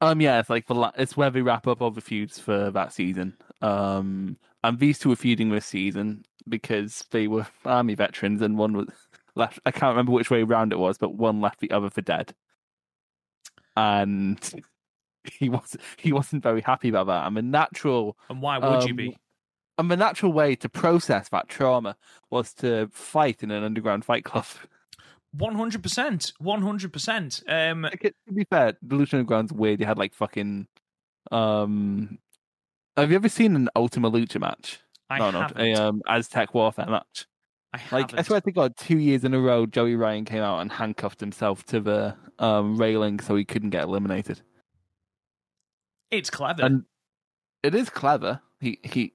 Um, yeah, it's like the la- it's where they wrap up all the feuds for that season. Um, and these two were feuding this season because they were *laughs* army veterans, and one was left. I can't remember which way round it was, but one left the other for dead, and *laughs* he was he wasn't very happy about that. I'm a natural And why would you Um, be? and the natural way to process that trauma was to fight in an underground fight club. One hundred percent. One hundred percent. Um, to be fair, the Lucha Underground's weird. You had like fucking. Um, have you ever seen an Ultima Lucha match? I no, not haven't. a um, Aztec Warfare match. I Like haven't. I swear to God, two years in a row, Joey Ryan came out and handcuffed himself to the um, railing so he couldn't get eliminated. it's clever. And it is clever. He he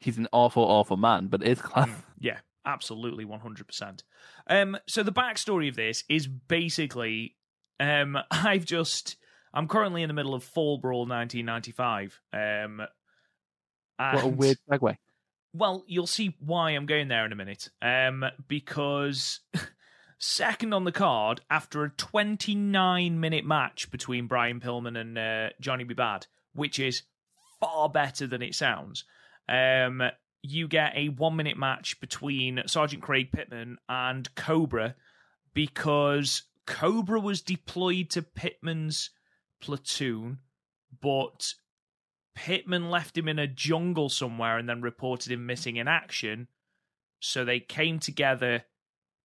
he's an awful, awful man, but it is clever. Yeah, absolutely, one hundred percent. Um, so the backstory of this is basically, um, *laughs* I've just, I'm currently in the middle of Fall Brawl nineteen ninety five. Um, What a weird segue. Well, you'll see why I'm going there in a minute. Um, because *laughs* second on the card after a 29 minute match between Brian Pillman and uh, Johnny B. Bad, which is far better than it sounds. Um, you get a one minute match between Sergeant Craig Pittman and Cobra because Cobra was deployed to Pittman's platoon, but Pittman left him in a jungle somewhere and then reported him missing in action. So they came together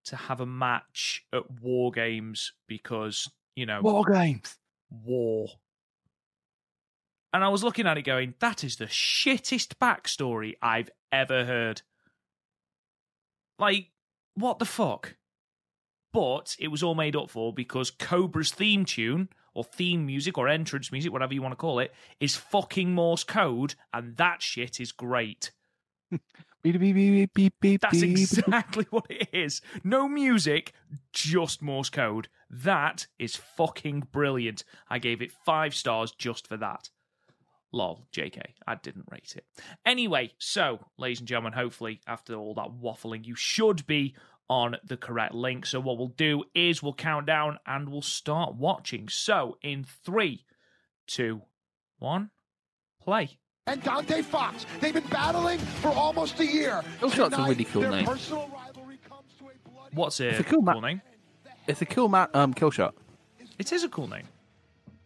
to have a match at War Games because, you know, War games. war. And I was looking at it going, that is the shittest backstory I've ever heard. Like, what the fuck? But it was all made up for because Cobra's theme tune, or theme music, or entrance music, whatever you want to call it, is fucking Morse code, and that shit is great. *laughs* That's exactly *laughs* what it is. No music, just Morse code. That is fucking brilliant. I gave it five stars just for that. Lol, JK, I didn't rate it. Anyway, so, ladies and gentlemen, hopefully, after all that waffling, you should be on the correct link. So, what we'll do is we'll count down and we'll start watching. So, in three, two, one, play. and Dante Fox. They've been battling for almost a year. Killshot's a Tonight, really cool name. personal rivalry comes to a bloody What's a, It's a cool ma- name? It's a cool ma- um, kill shot. It is a cool name.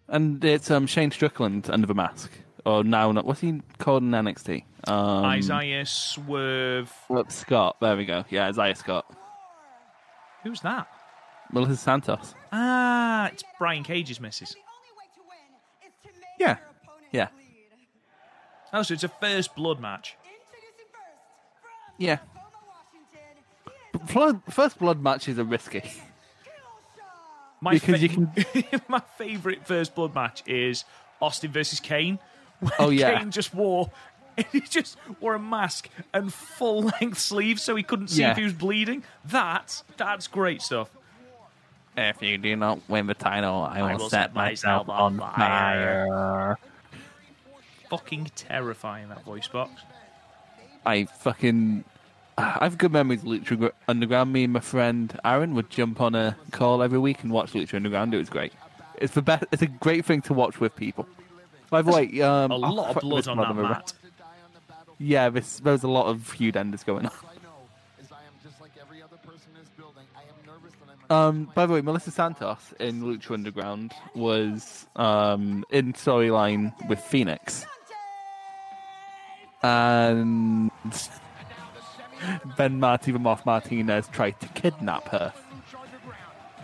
And it's um, Shane Strickland under the mask. Or now, not what's he called in NXT? Um, Isaiah Swerve. Whoops, Scott. There we go. Yeah, Isaiah Scott. Who's that? Melissa Santos. Ah, it's Brian Cage's missus. Yeah. Yeah. Oh, so it's a first blood match. Yeah. Blood, first blood matches are risky. My Because you can- *laughs* my favorite first blood match is Austin versus Kane. Where Oh, *laughs* yeah. Kane just wore *laughs* he just wore a mask and full length sleeves so he couldn't see Yeah. if he was bleeding. That that's great stuff. If you do not win the title, I will, will set myself on fire. Fucking terrifying that voice box. I fucking. I have good memories of Lucha Gr- Underground. Me and my friend Aaron would jump on a call every week and watch Lucha Underground. It was great. It's the best. It's a great thing to watch with people. By the way, um, A I'll lot of put blood this on one that the mat. Yeah, this, there was a lot of feud enders going on. I know is I am just like every other person in this building. I am nervous and I'm Um, by the way, Melissa Santos in Lucha Underground was um, in storyline with Phoenix, and Ben Marty Moth Martinez tried to kidnap her.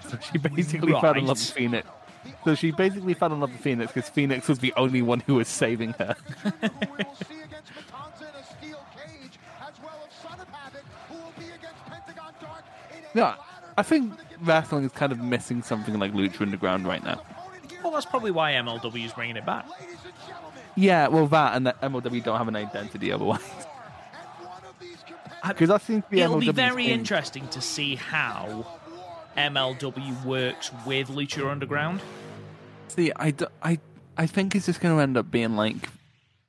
So she basically fell in love with Phoenix. So she basically fell in love with Phoenix because Phoenix was the only one who was saving her. *laughs* in Yeah, I think match for the gift wrestling is kind of missing something like Lucha Underground right now. Well, that's probably why MLW is bringing it back. Ladies and gentlemen, Yeah, well, that and that MLW don't have an identity otherwise. and one of these competitors Because to be It'll be very thing. interesting to see how MLW works with Lucha Underground. See, I, I, I think it's just going to end up being like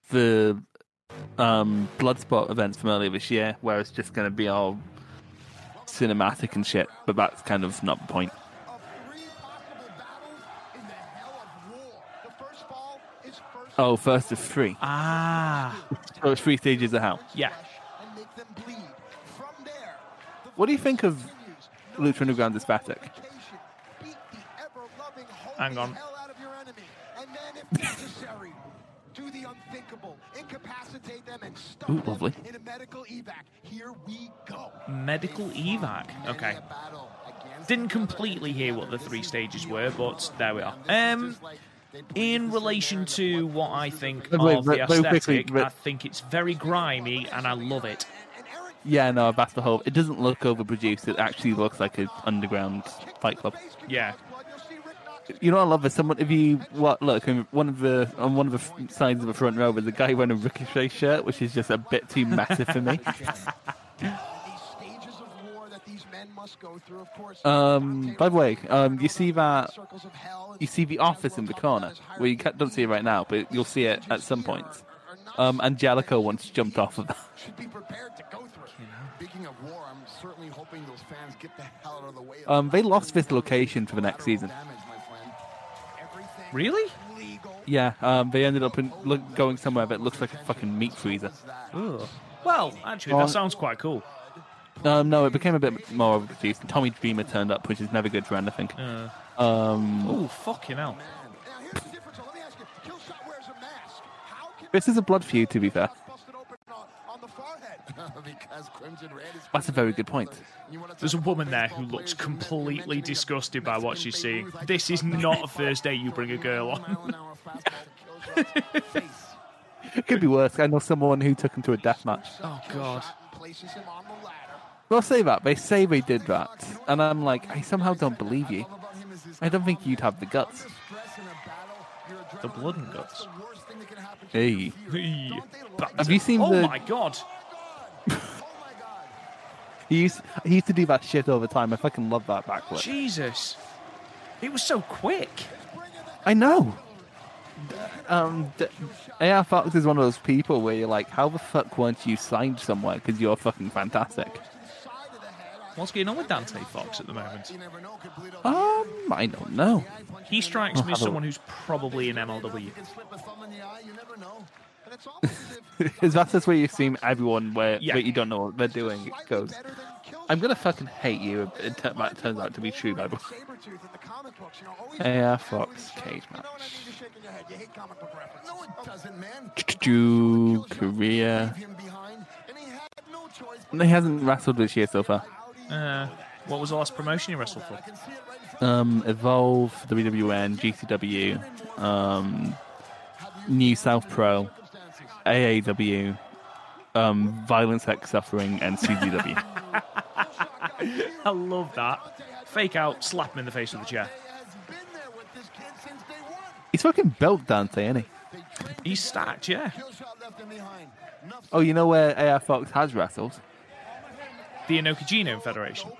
the um, Bloodsport events from earlier this year, where it's just going to be all cinematic and shit. But that's kind of not the point. of three possible battles in the hell of war. The first fall is first Oh, first of three. Ah, So it's three stages of hell. yeah. and make them bleed. From there, the What do you think of continues. Lucha Underground aesthetic? Beat the ever-loving Hang holy on. Incapacitate them, and stuff Ooh, them lovely. in a medical evac. Here we go. Medical evac. Okay. Didn't completely hear what the three stages were, but there we are. Um, in relation to what I think the of the very- very quickly, aesthetic, I think it's very grimy and I love it. Yeah, no, that's the whole. It doesn't look overproduced. It actually looks like an underground fight club. Yeah. You know, what I love is someone. If you what look one of the on one of the sides of the front row, there's a guy wearing a Ricochet shirt, which is just a bit too massive for me. *laughs* Stages of war that these men must go through, of course. Um, by the way, um, you see that Circles of hell and you see the office in the corner. Well, you don't see it right now, but you'll see it at some point. Um, Angelico once jumped off of that. should be prepared to go through. Speaking of war, I'm certainly hoping those fans get the hell out of the way. Um, they lost this location for the next season. Really? Yeah, um, they ended up in, look, going somewhere that looks like a fucking meat freezer. Well, actually, Oh. that sounds quite cool. Um, no, it became a bit more of a overproduced. Tommy Dreamer turned up, which is never good for anything. Um, Oh, fucking hell. Now, here's the difference. So let me ask you. Killshot wears a mask. How can this is a blood feud, to be fair. busted open on, on the forehead? because Crimson Red is. That's a very good point. You wanna talk There's a woman there who looks players who men- completely disgusted by what she's seeing. This is not a first date you bring a girl on. Mile an hour fastball to Killshot's face. It could be worse. I know someone who took him to a death match. Oh, God. Places him on the ladder. They'll say that. They say they did that. And I'm like, I somehow don't believe you. About him is his I don't think you'd have the guts. stress in a battle, your The blood and guts. the worst thing that can happen to you. Hey. Hey. Don't they Back like Have you seen oh the- Oh my god. *laughs* He used, he used to do that shit all the time. I fucking love that backflip. Jesus. It was so quick. I know. Um, d- AR Fox is one of those people where you're like, how the fuck weren't you signed somewhere? Because you're fucking fantastic. What's going on with Dante Fox at the moment? Um, I don't know. He strikes me as *laughs* someone who's probably in MLW. Can slip a thumb in the eye, you never know. And it's almost as if *laughs* Is that just where you see everyone where, Yeah. where you don't know what they're doing? It goes. better than Killshot. I'm gonna fucking hate you. if It t- that turns out to be true, by the way. Sabretooth in the comic books, you know, always AR Fox cage match. know what I mean? You're shaking your head. You hate comic book references. No, it doesn't, man. Drew Korea. Leave him behind, and he had no choice He hasn't wrestled this year so far. Uh, what was the last promotion he wrestled for? I can see it right in front Um, Evolve, WWN, GCW, um, New South Pro, AAW, um, Violence Sex Suffering, and CZW. *laughs* I love that. Fake out, slap him in the face with a chair. has been there with this kid since day one. He's fucking built Dante, ain't he? He's stacked, yeah. Killshot left him behind. Oh, you know where AR Fox has wrestled? The Inoki Genome Federation.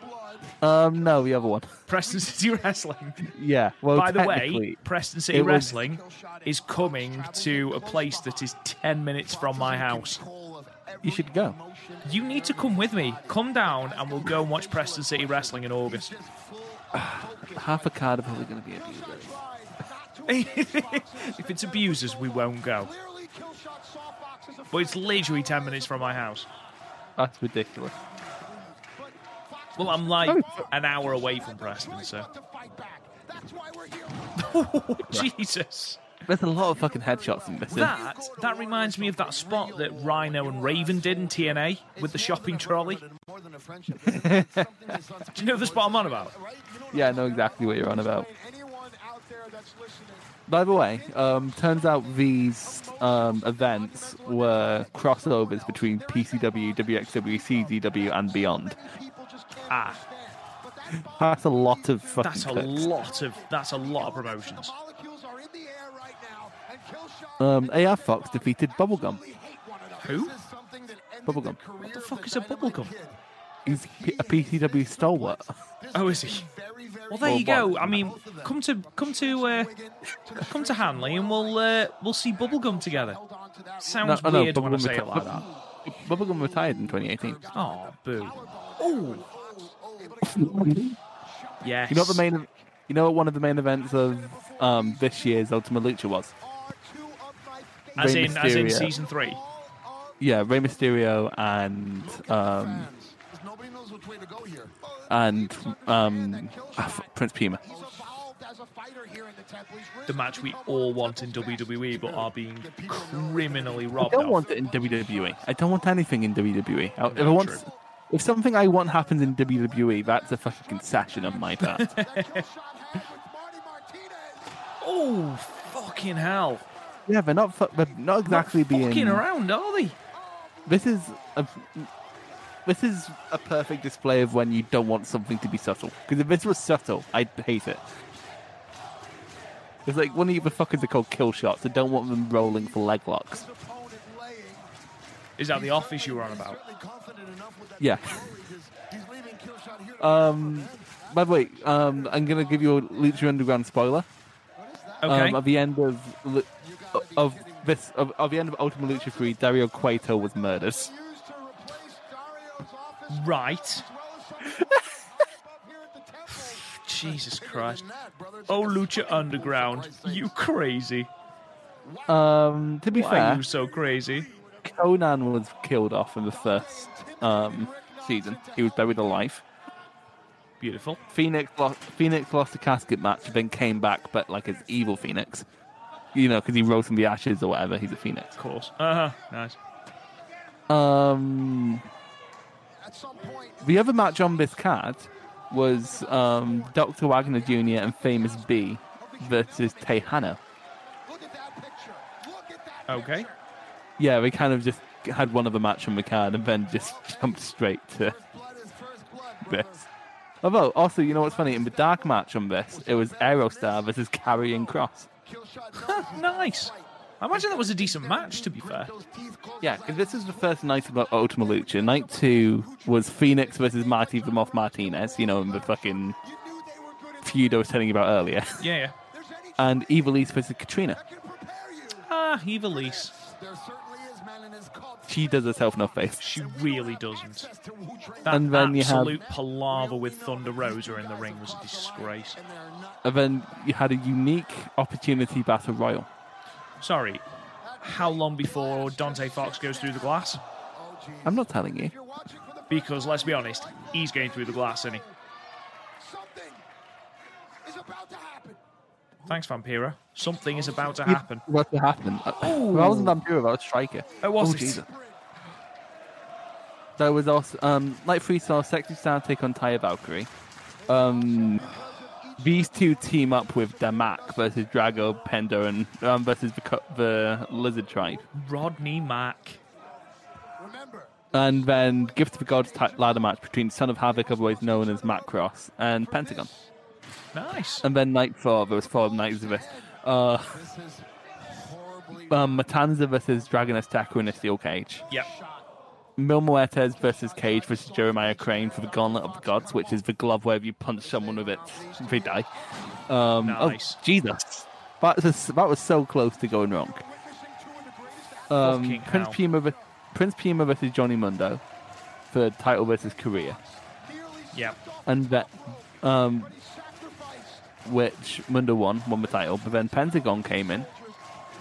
Um, no, the other one. *laughs* Preston City *laughs* Wrestling. Yeah. Well, By the way, Preston City it was- Wrestling is coming to a place that is 10 minutes from my house. you should go. You need to come with me. Come down and we'll go and watch Preston City Wrestling in August. *sighs* Half a card are probably going to be abusers. *laughs* if it's abusers, we won't go. But it's literally 10 minutes from my house. That's ridiculous. Well, I'm like an hour away from Preston, so. *laughs* Jesus. There's a lot of fucking headshots in this. That that reminds me of that spot that Rhino and Raven did in TNA with the shopping trolley. *laughs* Do you know the spot I'm on about? Yeah, I know exactly what you're on about. By the way, um, turns out these um, events were crossovers between PCW, WXW, CZW, and beyond. Ah, That's a lot of fucking. that's a clicks. lot of that's a lot of promotions. Um, AR Fox defeated Bubblegum. Who? Bubblegum. What the fuck is a bubblegum? He's P- a PCW stalwart. Oh, is he? Well, there you go. I mean, come to come to uh, come to Hanley and we'll uh, we'll see bubblegum together. Sounds No, no, weird when I Bubblegum say it reti- like that. Bubblegum retired in 2018. Oh, boo. Oh, yes. You know what the main, you know what one of the main events of um, this year's Ultima Lucha was? as Rey in as in season three. Yeah, Rey Mysterio and um, and um, ah, Prince Puma. The match we all want in WWE, but are being criminally robbed. I don't of. want it in WWE. I don't want anything in WWE. I- if I want, true. If something I want happens in WWE, that's a fucking concession on my part. *laughs* Oh, fucking hell! yeah, they're not. Fu- they're not exactly being. Fucking around, are they? This is a. This is a perfect display of when you don't want something to be subtle. Because if this was subtle, I'd hate it. It's like one of the fuckers are called kill shots. I don't want them rolling for leg locks. Is that the office you were on about? Yeah. Um. By the way, um, I'm gonna give you a Lucha Underground spoiler. Okay. Um, at the end of of this, of, of the end of Ultima Lucha 3, Dario Cueto was murdered. right. *laughs* Jesus Christ. Oh, Lucha Underground, you crazy. Um, to be Why fair, are you so crazy? Conan was killed off in the first um, season. He was buried alive. Beautiful. Phoenix lost, Phoenix lost a casket match, then came back, but like as evil Phoenix. You know, because he rose from the ashes or whatever. He's a Phoenix. Of course. Uh huh. Nice. Um, the other match on this card was um, Dr. Wagner Jr. and Famous B versus Tejano. Okay. Yeah, we kind of just had one of other match on the card and then just *laughs* jumped straight to this. Although, also, you know what's funny? In the dark match on this, it was Aerostar versus Carrying Cross. *laughs* Nice. I imagine that was a decent match, to be fair. Yeah, because this is the first night of Ultima Lucha. Night two was Phoenix versus Marty the Moth Martinez, you know, in the fucking feud I was telling you about earlier. *laughs* Yeah, yeah. And Ivelisse versus Catrina. Ah, Ivelisse. She does herself no face. She really doesn't. That And then you have- absolute palaver with Thunder Rosa in the ring was a disgrace. And then you had a unique opportunity battle royal. Sorry, how long before Dante Fox goes through the glass? I'm not telling you. Because let's be honest, he's going through the glass, isn't he? Thanks, Vampiro. Something is about to happen. What to happen? Uh, well, I wasn't Vampiro, I was Striker. Oh, was oh. Jesus. There was also um, Night Three saw Sexy Star take on Taya Valkyrie. Um, these two team up with Damak versus Drago, Pendo, and um, versus the, the Lizard Tribe. Rodney Mack. Remember. And then Gift of the Gods type ladder match between Son of Havoc, otherwise known as Matt Cross, and Pentagon. Nice. And then Night Four, there was four nights of this. Uh, um, Matanza versus Dragon Azteca in a steel cage. Yep. Mil Muertes versus Cage versus Jeremiah Crane for the Gauntlet of the Gods, which is the glove where if you punch someone with it, they die. Um, Nice. Oh, Jesus. That was, that was so close to going wrong. Um, Prince. Puma, Prince Puma versus Johnny Mundo for title versus Korea. Yep. And that, um, which Mundo won, won the title, but then Pentagon came in,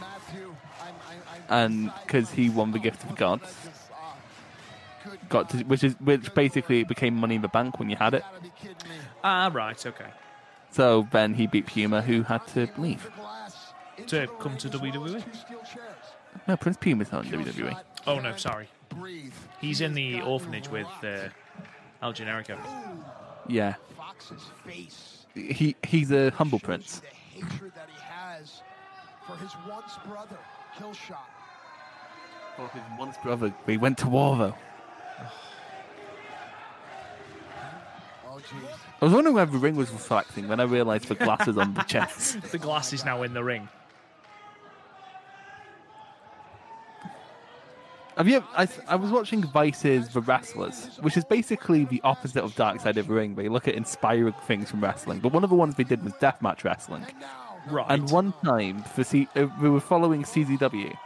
Matthew, I'm, I'm, and because he won the Gift of the Gods, got to, which is which basically became Money in the Bank when you had it. gotta be kidding me. Ah, right. Okay. So then he beat Puma, who had to leave. To come to WWE? two steel chairs. No, Prince Puma's not in WWE. Oh no, sorry. He's in the orphanage with uh, Al Generico. Yeah, Fox's face. He he's a humble prince. The hatred that he has for his once brother, Killshot. Well, his once brother, we went to war though. Oh, jeez. I was wondering whether the ring was reflecting when I realised the glasses on the chest. *laughs* The glass is now in the ring. Have you? I, I was watching Vice's The Wrestlers, which is basically the opposite of Dark Side of the Ring. They look at inspiring things from wrestling, but one of the ones they did was deathmatch wrestling. And Right. And one time, for C- uh, we were following CZW,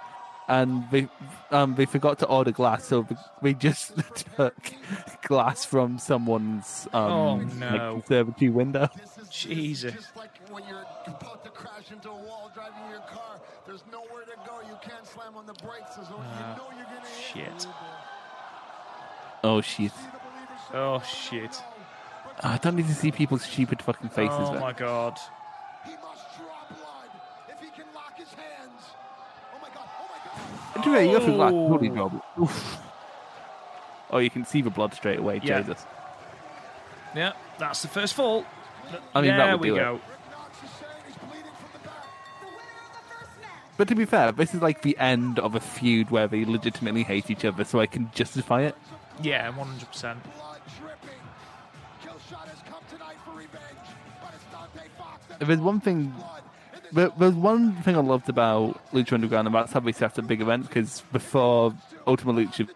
and they um, they forgot to order glass, so we just *laughs* took glass from someone's um, Oh, no. like, conservatory window. this Jesus. just like when you're about to crash into a wall driving your car. There's nowhere to go. You can't slam on the brakes as though you ah, know you're gonna. Shit. Oh shit! Oh shit. Ah, I don't need to see people's stupid fucking faces. Oh there. my god. He must draw blood if he can lock his hands. Oh my god! Oh my god! Do you have to like Oh. holy job? Oof. Oh, you can see the blood straight away. Yeah. Jesus. Yeah, that's the first fall. I mean, that there would we do go. Rick But to be fair, this is like the end of a feud where they legitimately hate each other, so I can justify it. Yeah, 100%. Blood dripping. Killshot has come tonight for revenge, but it's Dante Fox. that If there's one thing, blood there, there's one thing I loved about Lucha Underground, and that's how they set up big events. Because before Ultima Lucha,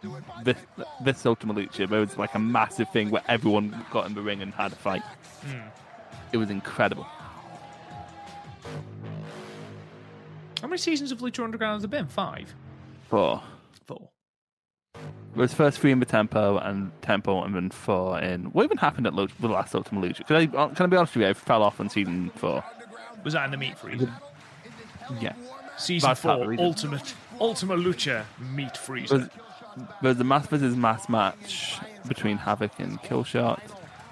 this, this Ultima Lucha, there was like a massive thing where everyone got in the ring and had a fight. It was incredible. How many seasons of Lucha Underground has there been? Five? Four. Four. There was first three in the tempo and tempo, and then four in. What even happened at Lu- the last Ultimate Lucha? Can I, can I be honest with you? I fell off on season four. Was that in the meat freezer? Yeah. Season That's four, the. Ultimate Ultima Lucha meat freezer. There's, a mass versus mass match between Havoc and Killshot.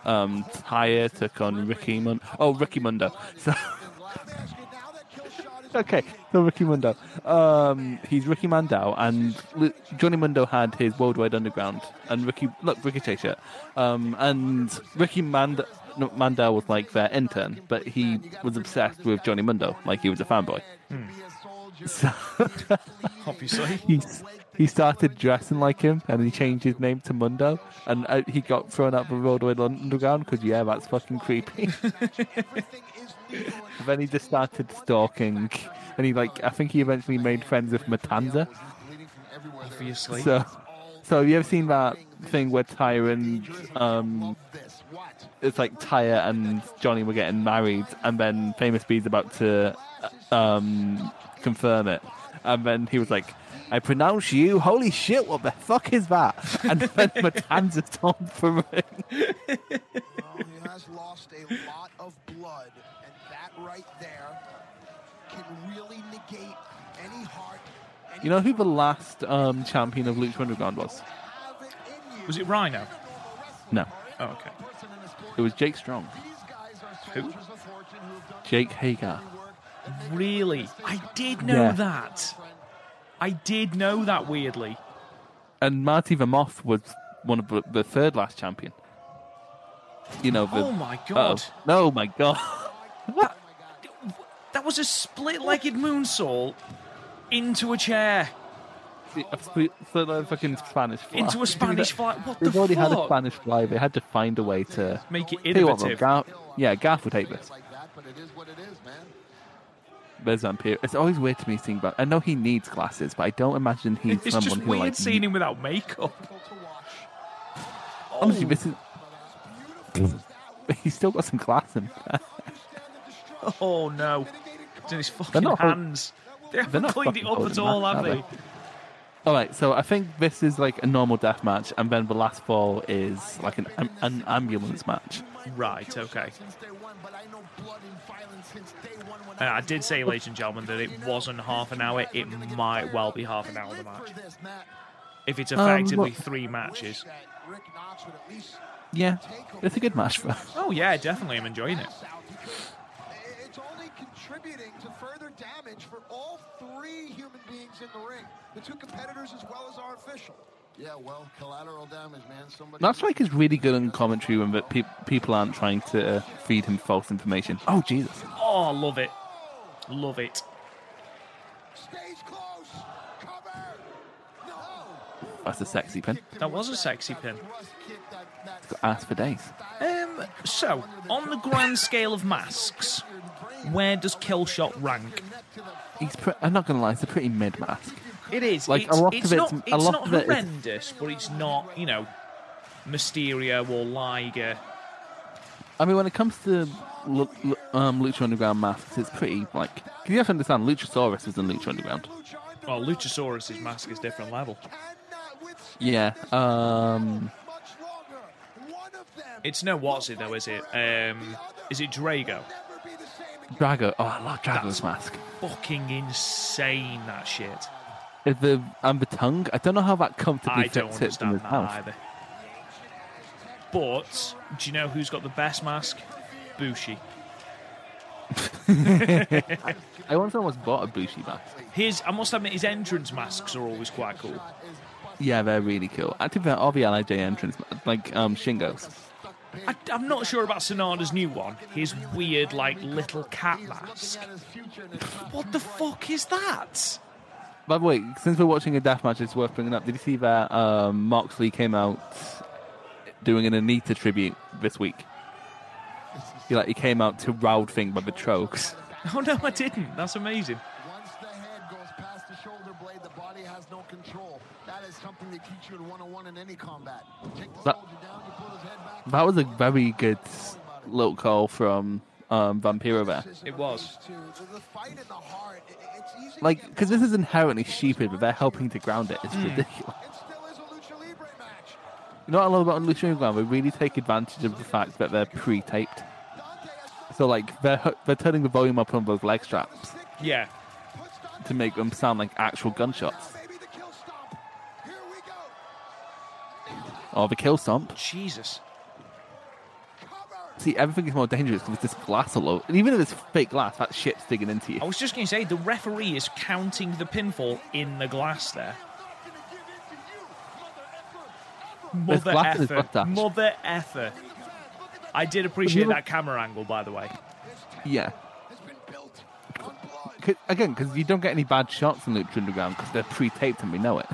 Um, Taya took on Ricky Mundo. Oh, Ricky Mundo. *laughs* So, okay, so Ricky Mundo. Um, he's Ricky Mandel, and Johnny Mundo had his Worldwide Underground, and Ricky look Ricochet shirt. Um, and Ricky Mand- no, Mandel was like their intern, but he was obsessed with Johnny Mundo, like he was a fanboy. So *laughs* Obviously. he he started dressing like him, and he changed his name to Mundo, and uh, he got thrown out of the Worldwide Underground because yeah, that's fucking creepy. *laughs* then he just started stalking, and he like I think he eventually made friends with Matanza. Obviously. So, so have you ever seen that thing where Taya and um, it's like Taya and Johnny were getting married, and then Famous B's about to um, confirm it, and then he was like, "I pronounce you. Holy shit! What the fuck is that?" And *laughs* then Matanza stormed the ring. Well, he has lost a lot of blood, and that right there can really negate any heart. Any You know who the last um, champion of Lucha Underground was? have it in you. Was it Rhino? No, Oh, okay. it was Jake Strong. These guys are Who? soldiers of fortune who have done Jake Hager. Really? I did know Yeah. that. I did know that weirdly. And Marty the Moth was one of the, the third last champion. You know, the, Oh my god. Uh-oh. No, my god. *laughs* That was a split legged moonsault into a chair. a split, split like fucking Spanish fly. Into a *laughs* Spanish fly. What the They've already fuck? had a Spanish fly. They had to find a way to Make it Tell what, though, innovative. Garth, yeah, Garth would hate this. like that, but it is what it is, man. There's Vampiro. It's always weird to me seeing but I know he needs glasses, but I don't imagine he's It's someone just who weird like. seeing him without makeup. Honestly, this is. *laughs* He's still got some glass in. *laughs* Oh no. It's in his They're fucking not- hands. They haven't not cleaned it fucking up at holding all, have are they? they? All right, so I think this is like a normal death match, and then the last fall is like an am- an ambulance match. Right, okay. Uh, I did say, ladies and gentlemen, that it wasn't half an hour. It might well be half an hour of the match. If it's Um, effectively look- three matches. Yeah, it's a good match for. Oh, yeah, definitely. I'm enjoying it. It's only contributing to further damage for all three human beings in the ring. The two competitors as well as our official. Yeah, well, collateral damage, man. Somebody. That's like is really good on commentary when the pe- people aren't trying to feed him false information. Oh Jesus! Oh, love it. Love it. Stays close. Cover. No. That's a sexy pin. That was a sexy pin. It's got ass for days. Um, so, on the grand scale of masks, where does Killshot rank? He's. Pre- I'm not gonna lie, it's a pretty mid mask. It is. Like, a lot it's of it's- not, a it's lot not of it is- horrendous, but it's not, you know, Mysterio or Liger. I mean, when it comes to Lu- Lu- um, Lucha Underground masks, it's pretty like. Can you have to understand, Luchasaurus is in Lucha Underground. Well, Luchasaurus' mask is different level. Yeah. Um. Much longer. One of them It's no it though, is it? Um, is it Drago? never be the same again. Drago. Oh, I love Drago's That's- mask. Fucking insane that shit. The and the tongue? I don't know how that comfortably I don't fits in understand his that mouth. either. But do you know who's got the best mask? Bushi. *laughs* I once almost bought a Bushi mask. His, I must admit, his entrance masks are always quite cool. Yeah, they're really cool. I think they're all the Lij entrance, like um, Shingo's. I, I'm not sure about Sanada's new one. His weird, like, little cat mask. What the fuck is that? By the way, since we're watching a death match, it's worth bringing up. Did you see that um, Moxley came out doing an Onita tribute this week? He like he came out to Round Thing by the Troggs. *laughs* Oh no, I didn't. That's amazing. Once the head goes past the shoulder blade, the body has no control. That is something they teach you in 101 in any combat. Take the That- soldier down, That was a very good little call from um, Vampiro there. It was. To the fight in the heart, i- it's easy. to Like, because this is inherently stupid, but they're helping to ground it. It's ridiculous. It still is a lucha libre match. You know what I love about Lucha Underground? They really take advantage of the fact that they're pre-taped. So like they're they're turning the volume up on those leg straps Yeah. to make them sound like actual gunshots. maybe the kill stomp. Here we go. Or the kill stomp. Jesus. Cover. See, everything is more dangerous because there's this glass all over. And even if it's fake glass, that shit's digging into you. I was just going to say, the referee is counting the pinfall in the glass there. Mother glass effer. Mother effer. I did appreciate that camera angle, by the way. Yeah. Has been built on blood. 'Cause- Again, because you don't get any bad shots in Lucha Underground because they're pre-taped and we know it.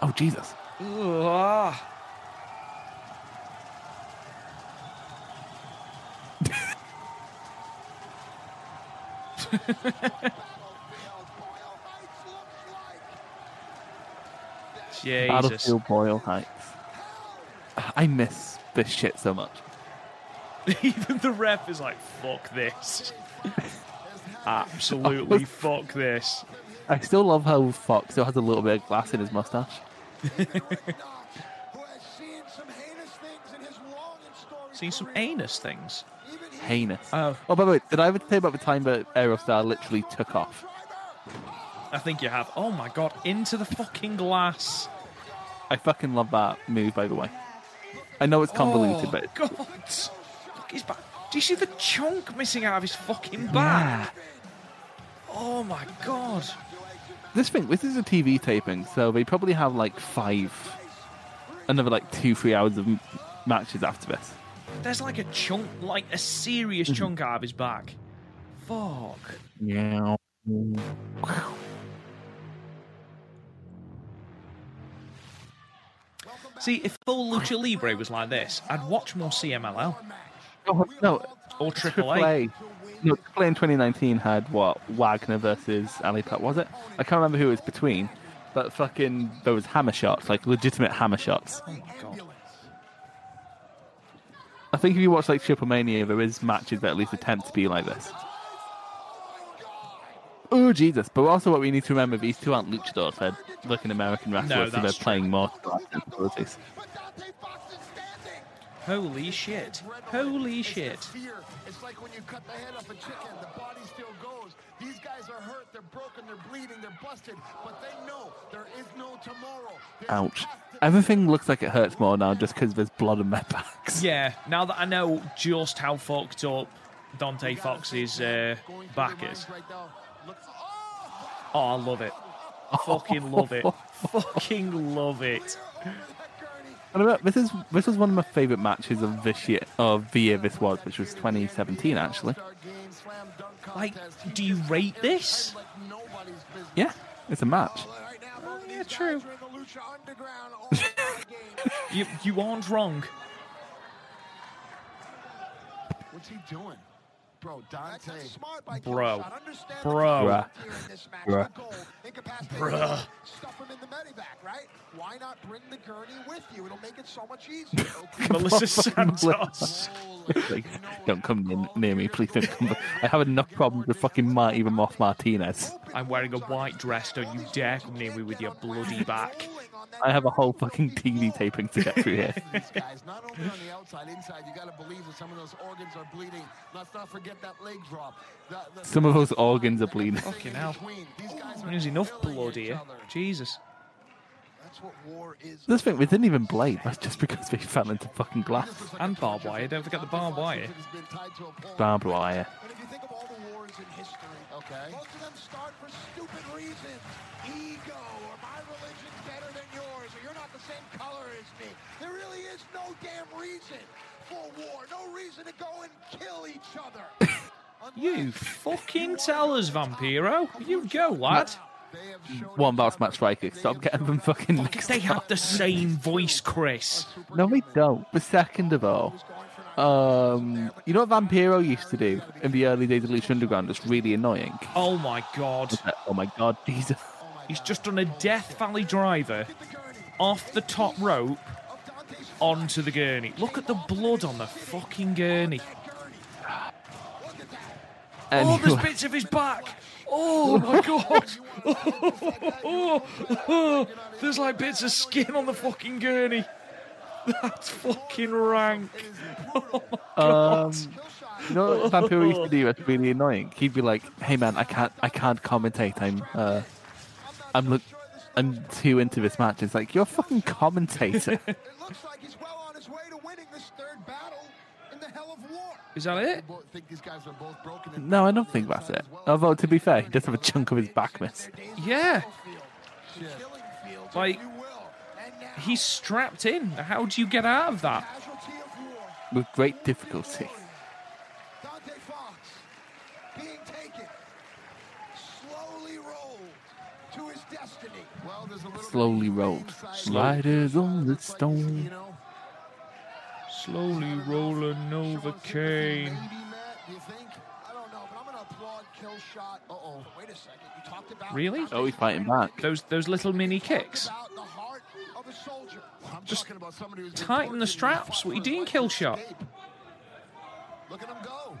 Oh Jesus! Ugh. *laughs* Jesus. Battlefield Boyle Heights. I miss this shit so much. *laughs* Even the ref is like, fuck this. *laughs* Absolutely fuck this. I still love how Fox still has a little bit of glass in his mustache. Seen some heinous things in his long and storied Seen some career. anus things. Heinous. Oh. Oh, by the way, did I ever tell you about the time that Aerostar literally took off? I think you have. Oh my god, into the fucking glass. I fucking love that move, by the way. I know it's convoluted, oh, but God. Look his back. Do you see the chunk missing out of his fucking back? Oh my god. this thing, this is a TV taping, so they probably have like five, another like two, three hours of matches after this. There's like a chunk, like a serious Mm-hmm. chunk out of his back. Fuck. Yeah. See, if full Lucha Libre was like this, I'd watch more CMLL Oh, no, or Triple Triple A. A. No, Play in 2019 had what Wagner versus Ali Pat was it? I can't remember who it was between, but fucking there was hammer shots, like legitimate hammer shots. I think if you watch like Triple Mania, there is matches that at least attempt to be like this. Oh Jesus! But also, what we need to remember: these two aren't luchadors; they're looking American wrestlers, so they're that's playing more abilities. But Dante Fox is standing. Holy shit. Holy shit. It's like when you cut the head off a chicken, the body still goes. These guys are hurt, they're broken, they're bleeding, they're busted, but they know there is no tomorrow. There's Ouch! has to be Everything looks like it hurts more now just because there's blood on their backs. *laughs* Yeah, now that I know just how fucked up Dante Fox's uh, back is. minds right now. Look- oh! I love it. I *laughs* fucking love it. *laughs* fucking love it. And I remember, this is this was one of my favorite matches of this year, of the year this was, which was 2017 actually. Star game, slam dunk Like, do you rate this? like nobody's business. Yeah, it's a match. Right now, oh, both of yeah, true. guys are in the Lucha Underground *laughs* All-Star game. You you aren't wrong. What's he doing? Bro, Dante. That's smart by Bro. Understand Bro. the Bruh. here in this match. Bruh. The goal, incapacitate Bruh. him, Stuff him in the medivac, right? Why not bring the gurney with you? It'll make it so much easier. *laughs* Melissa Santos. *laughs* Like, don't come near, near me, please don't come. I have enough problems with fucking Marty Moth Martinez. I'm wearing a white dress. Don't you dare come near me with your bloody back. I have a whole fucking TV taping to get through here. *laughs* These guys, not only on the outside, inside, you got to believe that some of those organs are bleeding. Let's not forget that leg drop. The, the, Some of those organs are bleeding. Fucking hell. between. These guys are There's enough blood here. Jesus. That's what war is. This thing, we didn't even blade. That's just because we fell into fucking glass. This looks like And barbed torture wire. Don't forget the barbed wire. It has been tied to a pole. Barbed wire. And if you think of all the wars in history, Okay. most of them start for stupid reasons. Ego, or my religion's better than yours, or you're not the same color as me. There really is no damn reason for war. No reason to go and kill each other. *laughs* You fucking tell us, Vampiro. You go, lad. They have shown One bounce Matt Striker. Stop getting them fucking mixed They up. have the same voice, Chris. No, we don't. But second of all, um, you know what Vampiro used to do in the early days of Lucha Underground? It's really annoying. Oh my god. Oh my god, Jesus. He's just done a Death Valley driver off the top rope onto the gurney. Look at the blood on the fucking gurney. Oh, there's bits of his back. Oh my *laughs* god. Oh, *laughs* oh, there's like bits of skin on the fucking gurney. That's fucking rank. *laughs* um, you know what Vampiro used to do that's really annoying? He'd be like, "Hey man, I can't, I can't commentate. I'm, uh, I'm, look, I'm too into this match." It's like you're a fucking commentator. *laughs* It looks like he's well on his way to winning this third battle in the hell of war. Is that it? both think these guys are both broken. in no, I don't think that's it. Although to be fair, he does have a chunk of his back miss. Yeah. Like- if you will. And now, He's strapped in. How do you get out of that? casualty of war. with great difficulty. Dante Fox being taken, slowly rolled to his destiny. Well, there's a little bit Slowly rolled. Sliders on the Looks like he's, stone. Slowly rolling over Kane. you think? I don't know, but I'm going to applaud Killshot. Uh-oh. Wait a second. You talked. Really? Oh, he's fighting back. Those those little mini kicks. About the heart of a soldier. I'm Just talking about somebody who's been tighten the straps. who What you doing, for his Killshot? life to escape. Look at him go.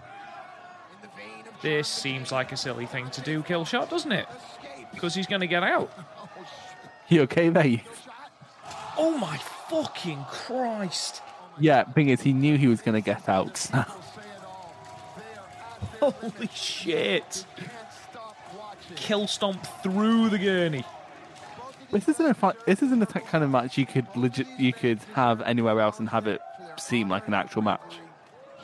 In the vein of This seems like a silly thing to do, Killshot, doesn't it? Because he's going to get out. You okay there? Oh my fucking Christ! Yeah, thing is, he knew he was going to get out. Say it all. They are absolutely Holy shit! can't stop watching. Kill stomp through the gurney. this isn't a fi- this isn't the kind of match you could legit you could have anywhere else and have it seem like an actual match.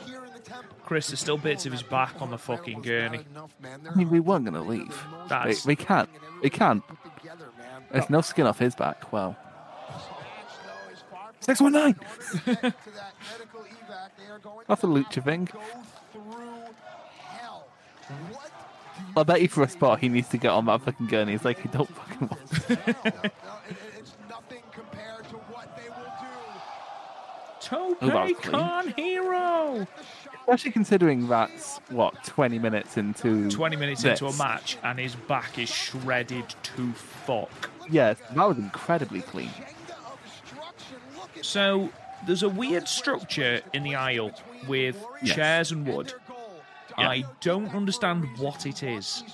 Here in the temple. Chris, there's still bits of his back on the fucking gurney. I mean, we weren't going to leave. They, That's they can't. We can't. Together, man. There's no skin off his back. Well, Match, though, is far from six one nine. *laughs* to that medical evac. They are going That's a to lucha have thing. to Go through hell. What do you I bet you for a spot he needs to get on that fucking gurney. He's like, I don't fucking want. no, no, it, it- it's nothing compared to what they will do. Tope that. Con Hero! Especially considering that's what twenty minutes into 20 minutes this. into a match, and his back is shredded to fuck. Yes, that was incredibly clean. So there's a weird structure in the aisle with Yes. chairs and wood. I don't understand what it is.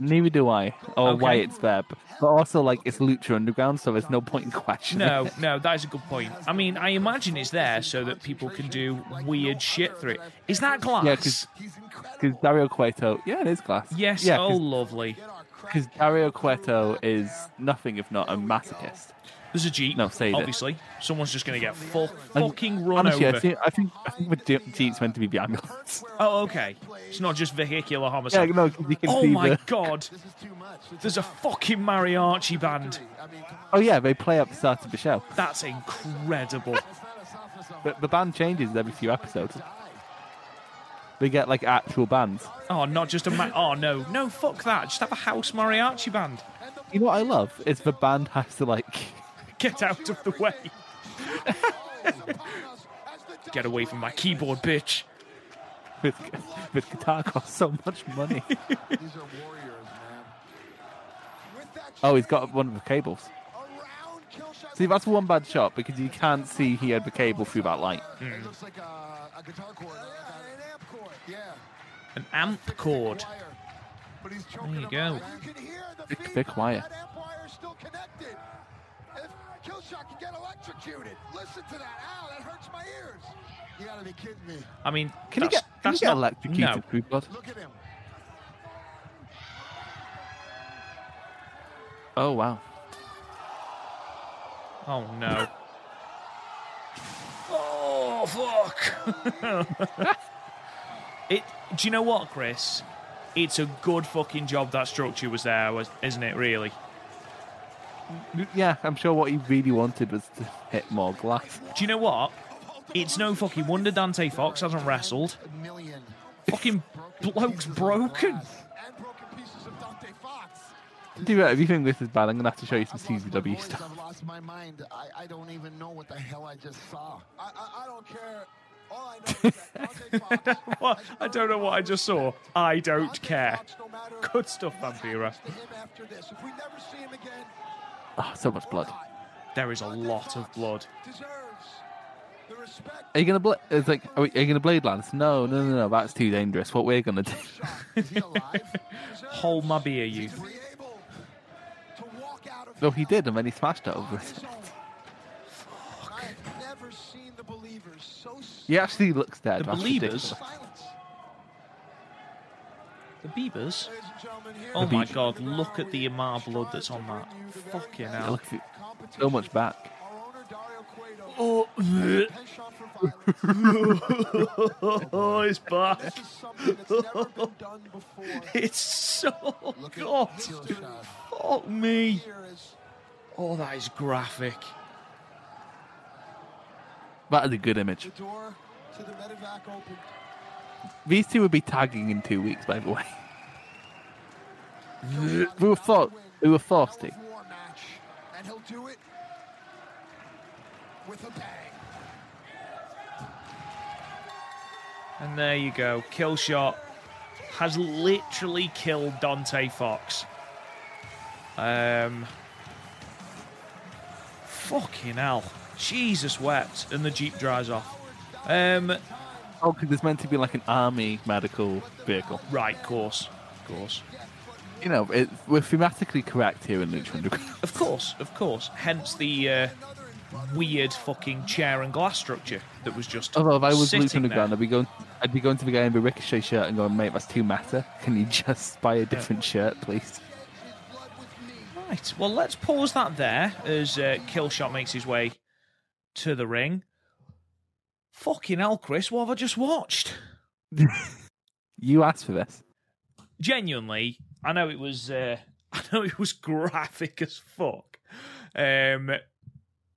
Neither do I, or why it's there. But but also, like, it's Lucha Underground, so there's no point in questioning. No, it. no, that is a good point. I mean, I imagine it's there so that people can do weird shit through it. Is that glass? Yeah, because Dario Cueto, yeah, it is glass. yes. yeah, oh, lovely. Because Dario Cueto is nothing if not a masochist. There's a jeep. No, say that. obviously. Someone's just going to get fu- And fucking run Honestly, over. I think I think I think the Jeep's meant to be the ambulance. *laughs* Oh, okay. It's not just vehicular yeah, homicide. no, 'cause you can oh see my the. god. There's a fucking mariachi band. Oh yeah, they play at the start of the show. That's incredible. But the band changes every few episodes. They get like actual bands. Oh, not just a ma- Oh no, no, fuck that. Just have a house mariachi band. You know what I love is the band *laughs* has to like Get out of the way. Get away from my keyboard, bitch. with, with guitar costs so much money. These are warriors, man. Oh, he's got one of the cables. Around Killshot. See, that's one bad shot because you can't see he had the cable through that light. Hmm. It an amp cord. Yeah. An amp cord. But he's There you go. out. You can hear the Thick, thick wire. That amp wire is still connected. If Killshot can get electrocuted. Listen to that. Ow, that hurts my ears. You gotta be kidding me. I mean, Can he get, can he get not, electrocuted No. blood? Look at him. Oh wow. Oh no. *laughs* oh fuck. *laughs* it. Do you know what, Chris? It's a good fucking job that structure was there, was- isn't it? Really. Yeah, I'm sure what he really wanted was to hit more glass. Do you know what? It's no fucking wonder Dante Fox hasn't wrestled. A million. Fucking bloke's broken. And broken pieces of Dante Fox. Do you, if you think this is bad, I'm gonna have to show you some CZW stuff. I've lost my mind. I, I don't even know what the hell I just saw. I, I, I don't care. All I know is that Dante *laughs* Fox. What? I don't know what I just saw. I don't care. Fox, no matter Good stuff, what Vampiro. happens after this, if we never see him again, Oh, so much blood. There is a lot of blood. deserves the respect. Are you gonna bla- It's like, are, we, are you gonna blade lance? No, no, no, no. That's too dangerous. What we're gonna do? Is he alive? *laughs* Deserves Hold my beer, you. to be able to walk out of No, he did, and then he smashed it over. his own. He actually looks dead. The That's Believers? ridiculous. The Beavers? Ladies and gentlemen, here Oh The my Beavers. god, look at the Amar blood that's on that. Fucking Yeah, hell. look at it. So much back. Our owner Dario Cueto, Oh, penchant for violence. oh, it's bad. This is something that's never been done before. *laughs* It's so Look god. Fuck me. Oh, that is graphic. That is a good image. the door to the medevac open. These two would be tagging in two weeks, by the way. we were thought we were forced to. And he'll do it with a bang. And there you go. Killshot has literally killed Dante Fox. Um. Fucking hell. Jesus wept. And the Jeep drives off. Um. Oh, because it's meant to be like an army medical vehicle. Right, course. Of course. You know, it, we're thematically correct here in Lucha Underground. Of course, of course. Hence the uh, weird fucking chair and glass structure that was just Although if I was Lucha Underground. I'd be going, I'd be going to the guy in the ricochet shirt and going, mate, that's too meta. Can you just buy a different shirt, please? Right. Well, let's pause that there as uh, Killshot makes his way to the ring. Fucking hell, Chris, what have I just watched? *laughs* You asked for this. Genuinely, I know it was. Uh, *laughs* I know it was graphic as fuck. Um,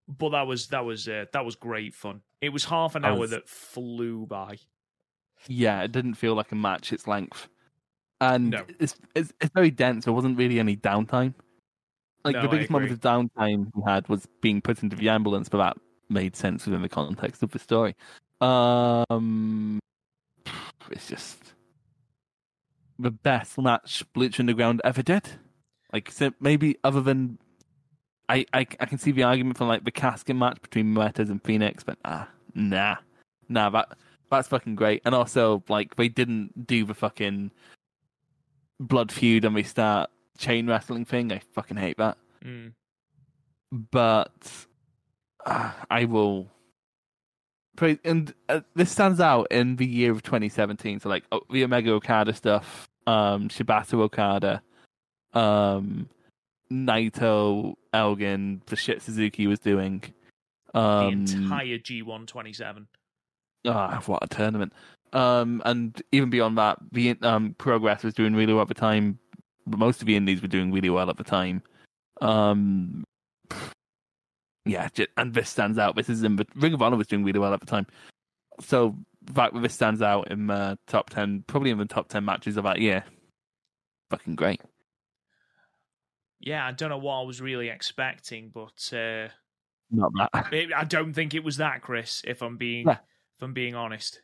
but that was that was uh, that was great fun. It was half an hour was- that flew by. Yeah, it didn't feel like a match its length, and No. it's, it's it's very dense. There wasn't really any downtime. Like No, the biggest moment of downtime we had was being put into the ambulance, but that made sense within the context of the story. Um, it's just the best match Lucha Underground ever did. Like maybe other than I, I I can see the argument for like the casket match between Muertes and Fenix, but ah nah nah that that's fucking great. And also like they didn't do the fucking blood feud and they start chain wrestling thing. I fucking hate that. Mm. But uh, I will praise and uh, this stands out in the year of 2017. So like oh, the Omega Okada stuff, um, Shibata Okada, um, Naito, Elgin, the shit Suzuki was doing. Um, the entire G1 27. Ah, what a tournament! Um, and even beyond that, the um, Progress was doing really well at the time. Most of the indies were doing really well at the time. Um, yeah, and this stands out. This is in the Ring of Honor was doing really well at the time. So the fact that this stands out in the top ten, probably in the top ten matches of that year, fucking great. Yeah, I don't know what I was really expecting, but uh, Not that. *laughs* it, I don't think it was that, Chris. If I'm being Yeah. if I'm being honest,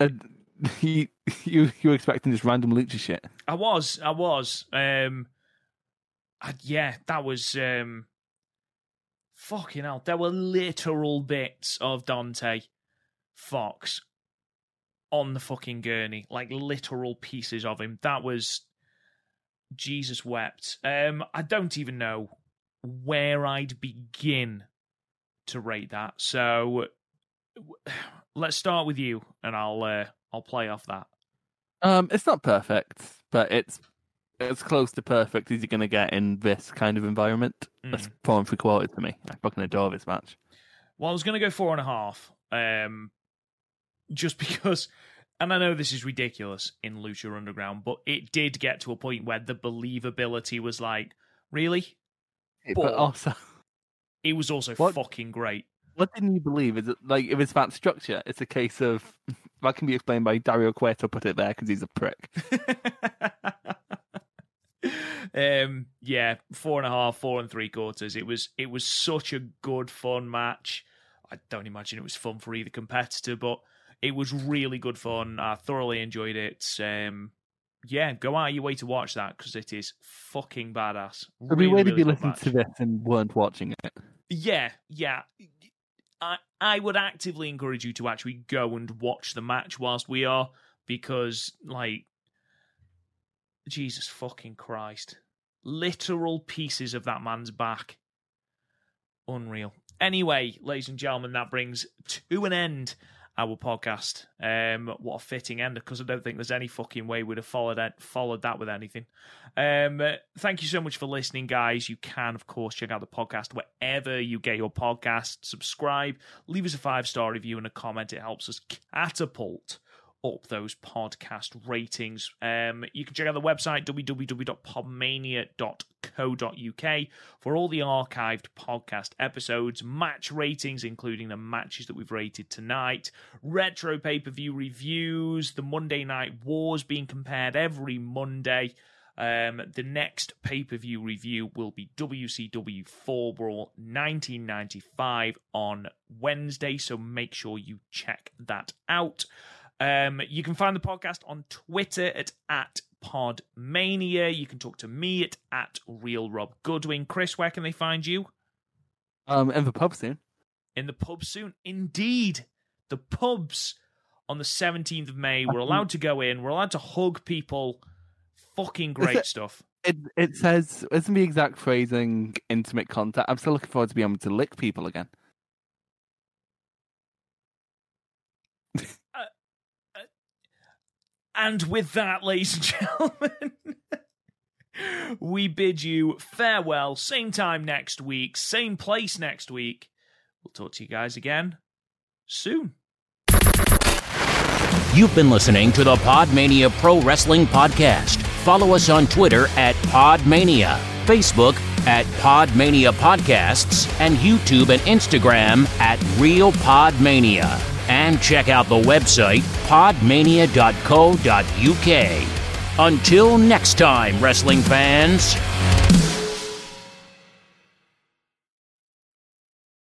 And *laughs* you you you were expecting this random lucha shit. I was, I was. Um, I, yeah, that was um, fucking hell. There were literal bits of Dante Fox on the fucking gurney, like literal pieces of him. That was Jesus wept. Um, I don't even know where I'd begin to rate that. So let's start with you, and I'll uh, I'll play off that. Um, it's not perfect, but it's as close to perfect as you're gonna get in this kind of environment. That's four and three quarters to me. I fucking adore this match. Well, I was going to go four and a half, um, just *laughs* because, and I know this is ridiculous in Lucha Underground, but it did get to a point where the believability was like, really? But But- also, *laughs* It was also What? fucking great. what didn't you believe? Is it like if it's that structure? It's a case of *laughs* that can be explained by Dario Cueto put it there because he's a prick. Um, yeah, four and a half, four and three quarters. It was it was such a good fun match. I don't imagine it was fun for either competitor, but it was really good fun. I thoroughly enjoyed it. Um, yeah, go out of your way to watch that because it is fucking badass. It'd be Really, weird if really you good listened match. to this and weren't watching it. Yeah, yeah. I I would actively encourage you to actually go and watch the match whilst we are because like Jesus fucking Christ. Literal pieces of that man's back. Unreal. Anyway, ladies and gentlemen, that brings to an end our podcast. Um, what a fitting end, because I don't think there's any fucking way we'd have followed that, followed that with anything. Um, thank you so much for listening, guys. You can, of course, check out the podcast wherever you get your podcast. Subscribe, leave us a five star review and a comment. It helps us catapult up those podcast ratings. Um, you can check out the website www.podmania.co.uk for all the archived podcast episodes, match ratings, including the matches that we've rated tonight, retro pay per view reviews, the Monday Night Wars being compared every Monday. Um, the next pay per view review will be WCW Fall Brawl 1995 on Wednesday, so make sure you check that out. Um, you can find the podcast on Twitter at, at Podmania. You can talk to me at, at Real Rob Goodwin. Chris, where can they find you? Um, in the pub soon. In the pub soon. Indeed, the pubs on the 17th of May. We're allowed to go in, we're allowed to hug people. Fucking great it- stuff. It it says isn't the exact phrasing intimate contact. I'm still looking forward to being able to lick people again. And with that, ladies and *laughs* gentlemen, we bid you farewell. Same time next week, same place next week. We'll talk to you guys again soon. You've been listening to the Podmania Pro Wrestling Podcast. Follow us on Twitter at Podmania, Facebook at Podmania Podcasts, and YouTube and Instagram at Real Podmania. And check out the website podmania.co.uk. Until next time, wrestling fans.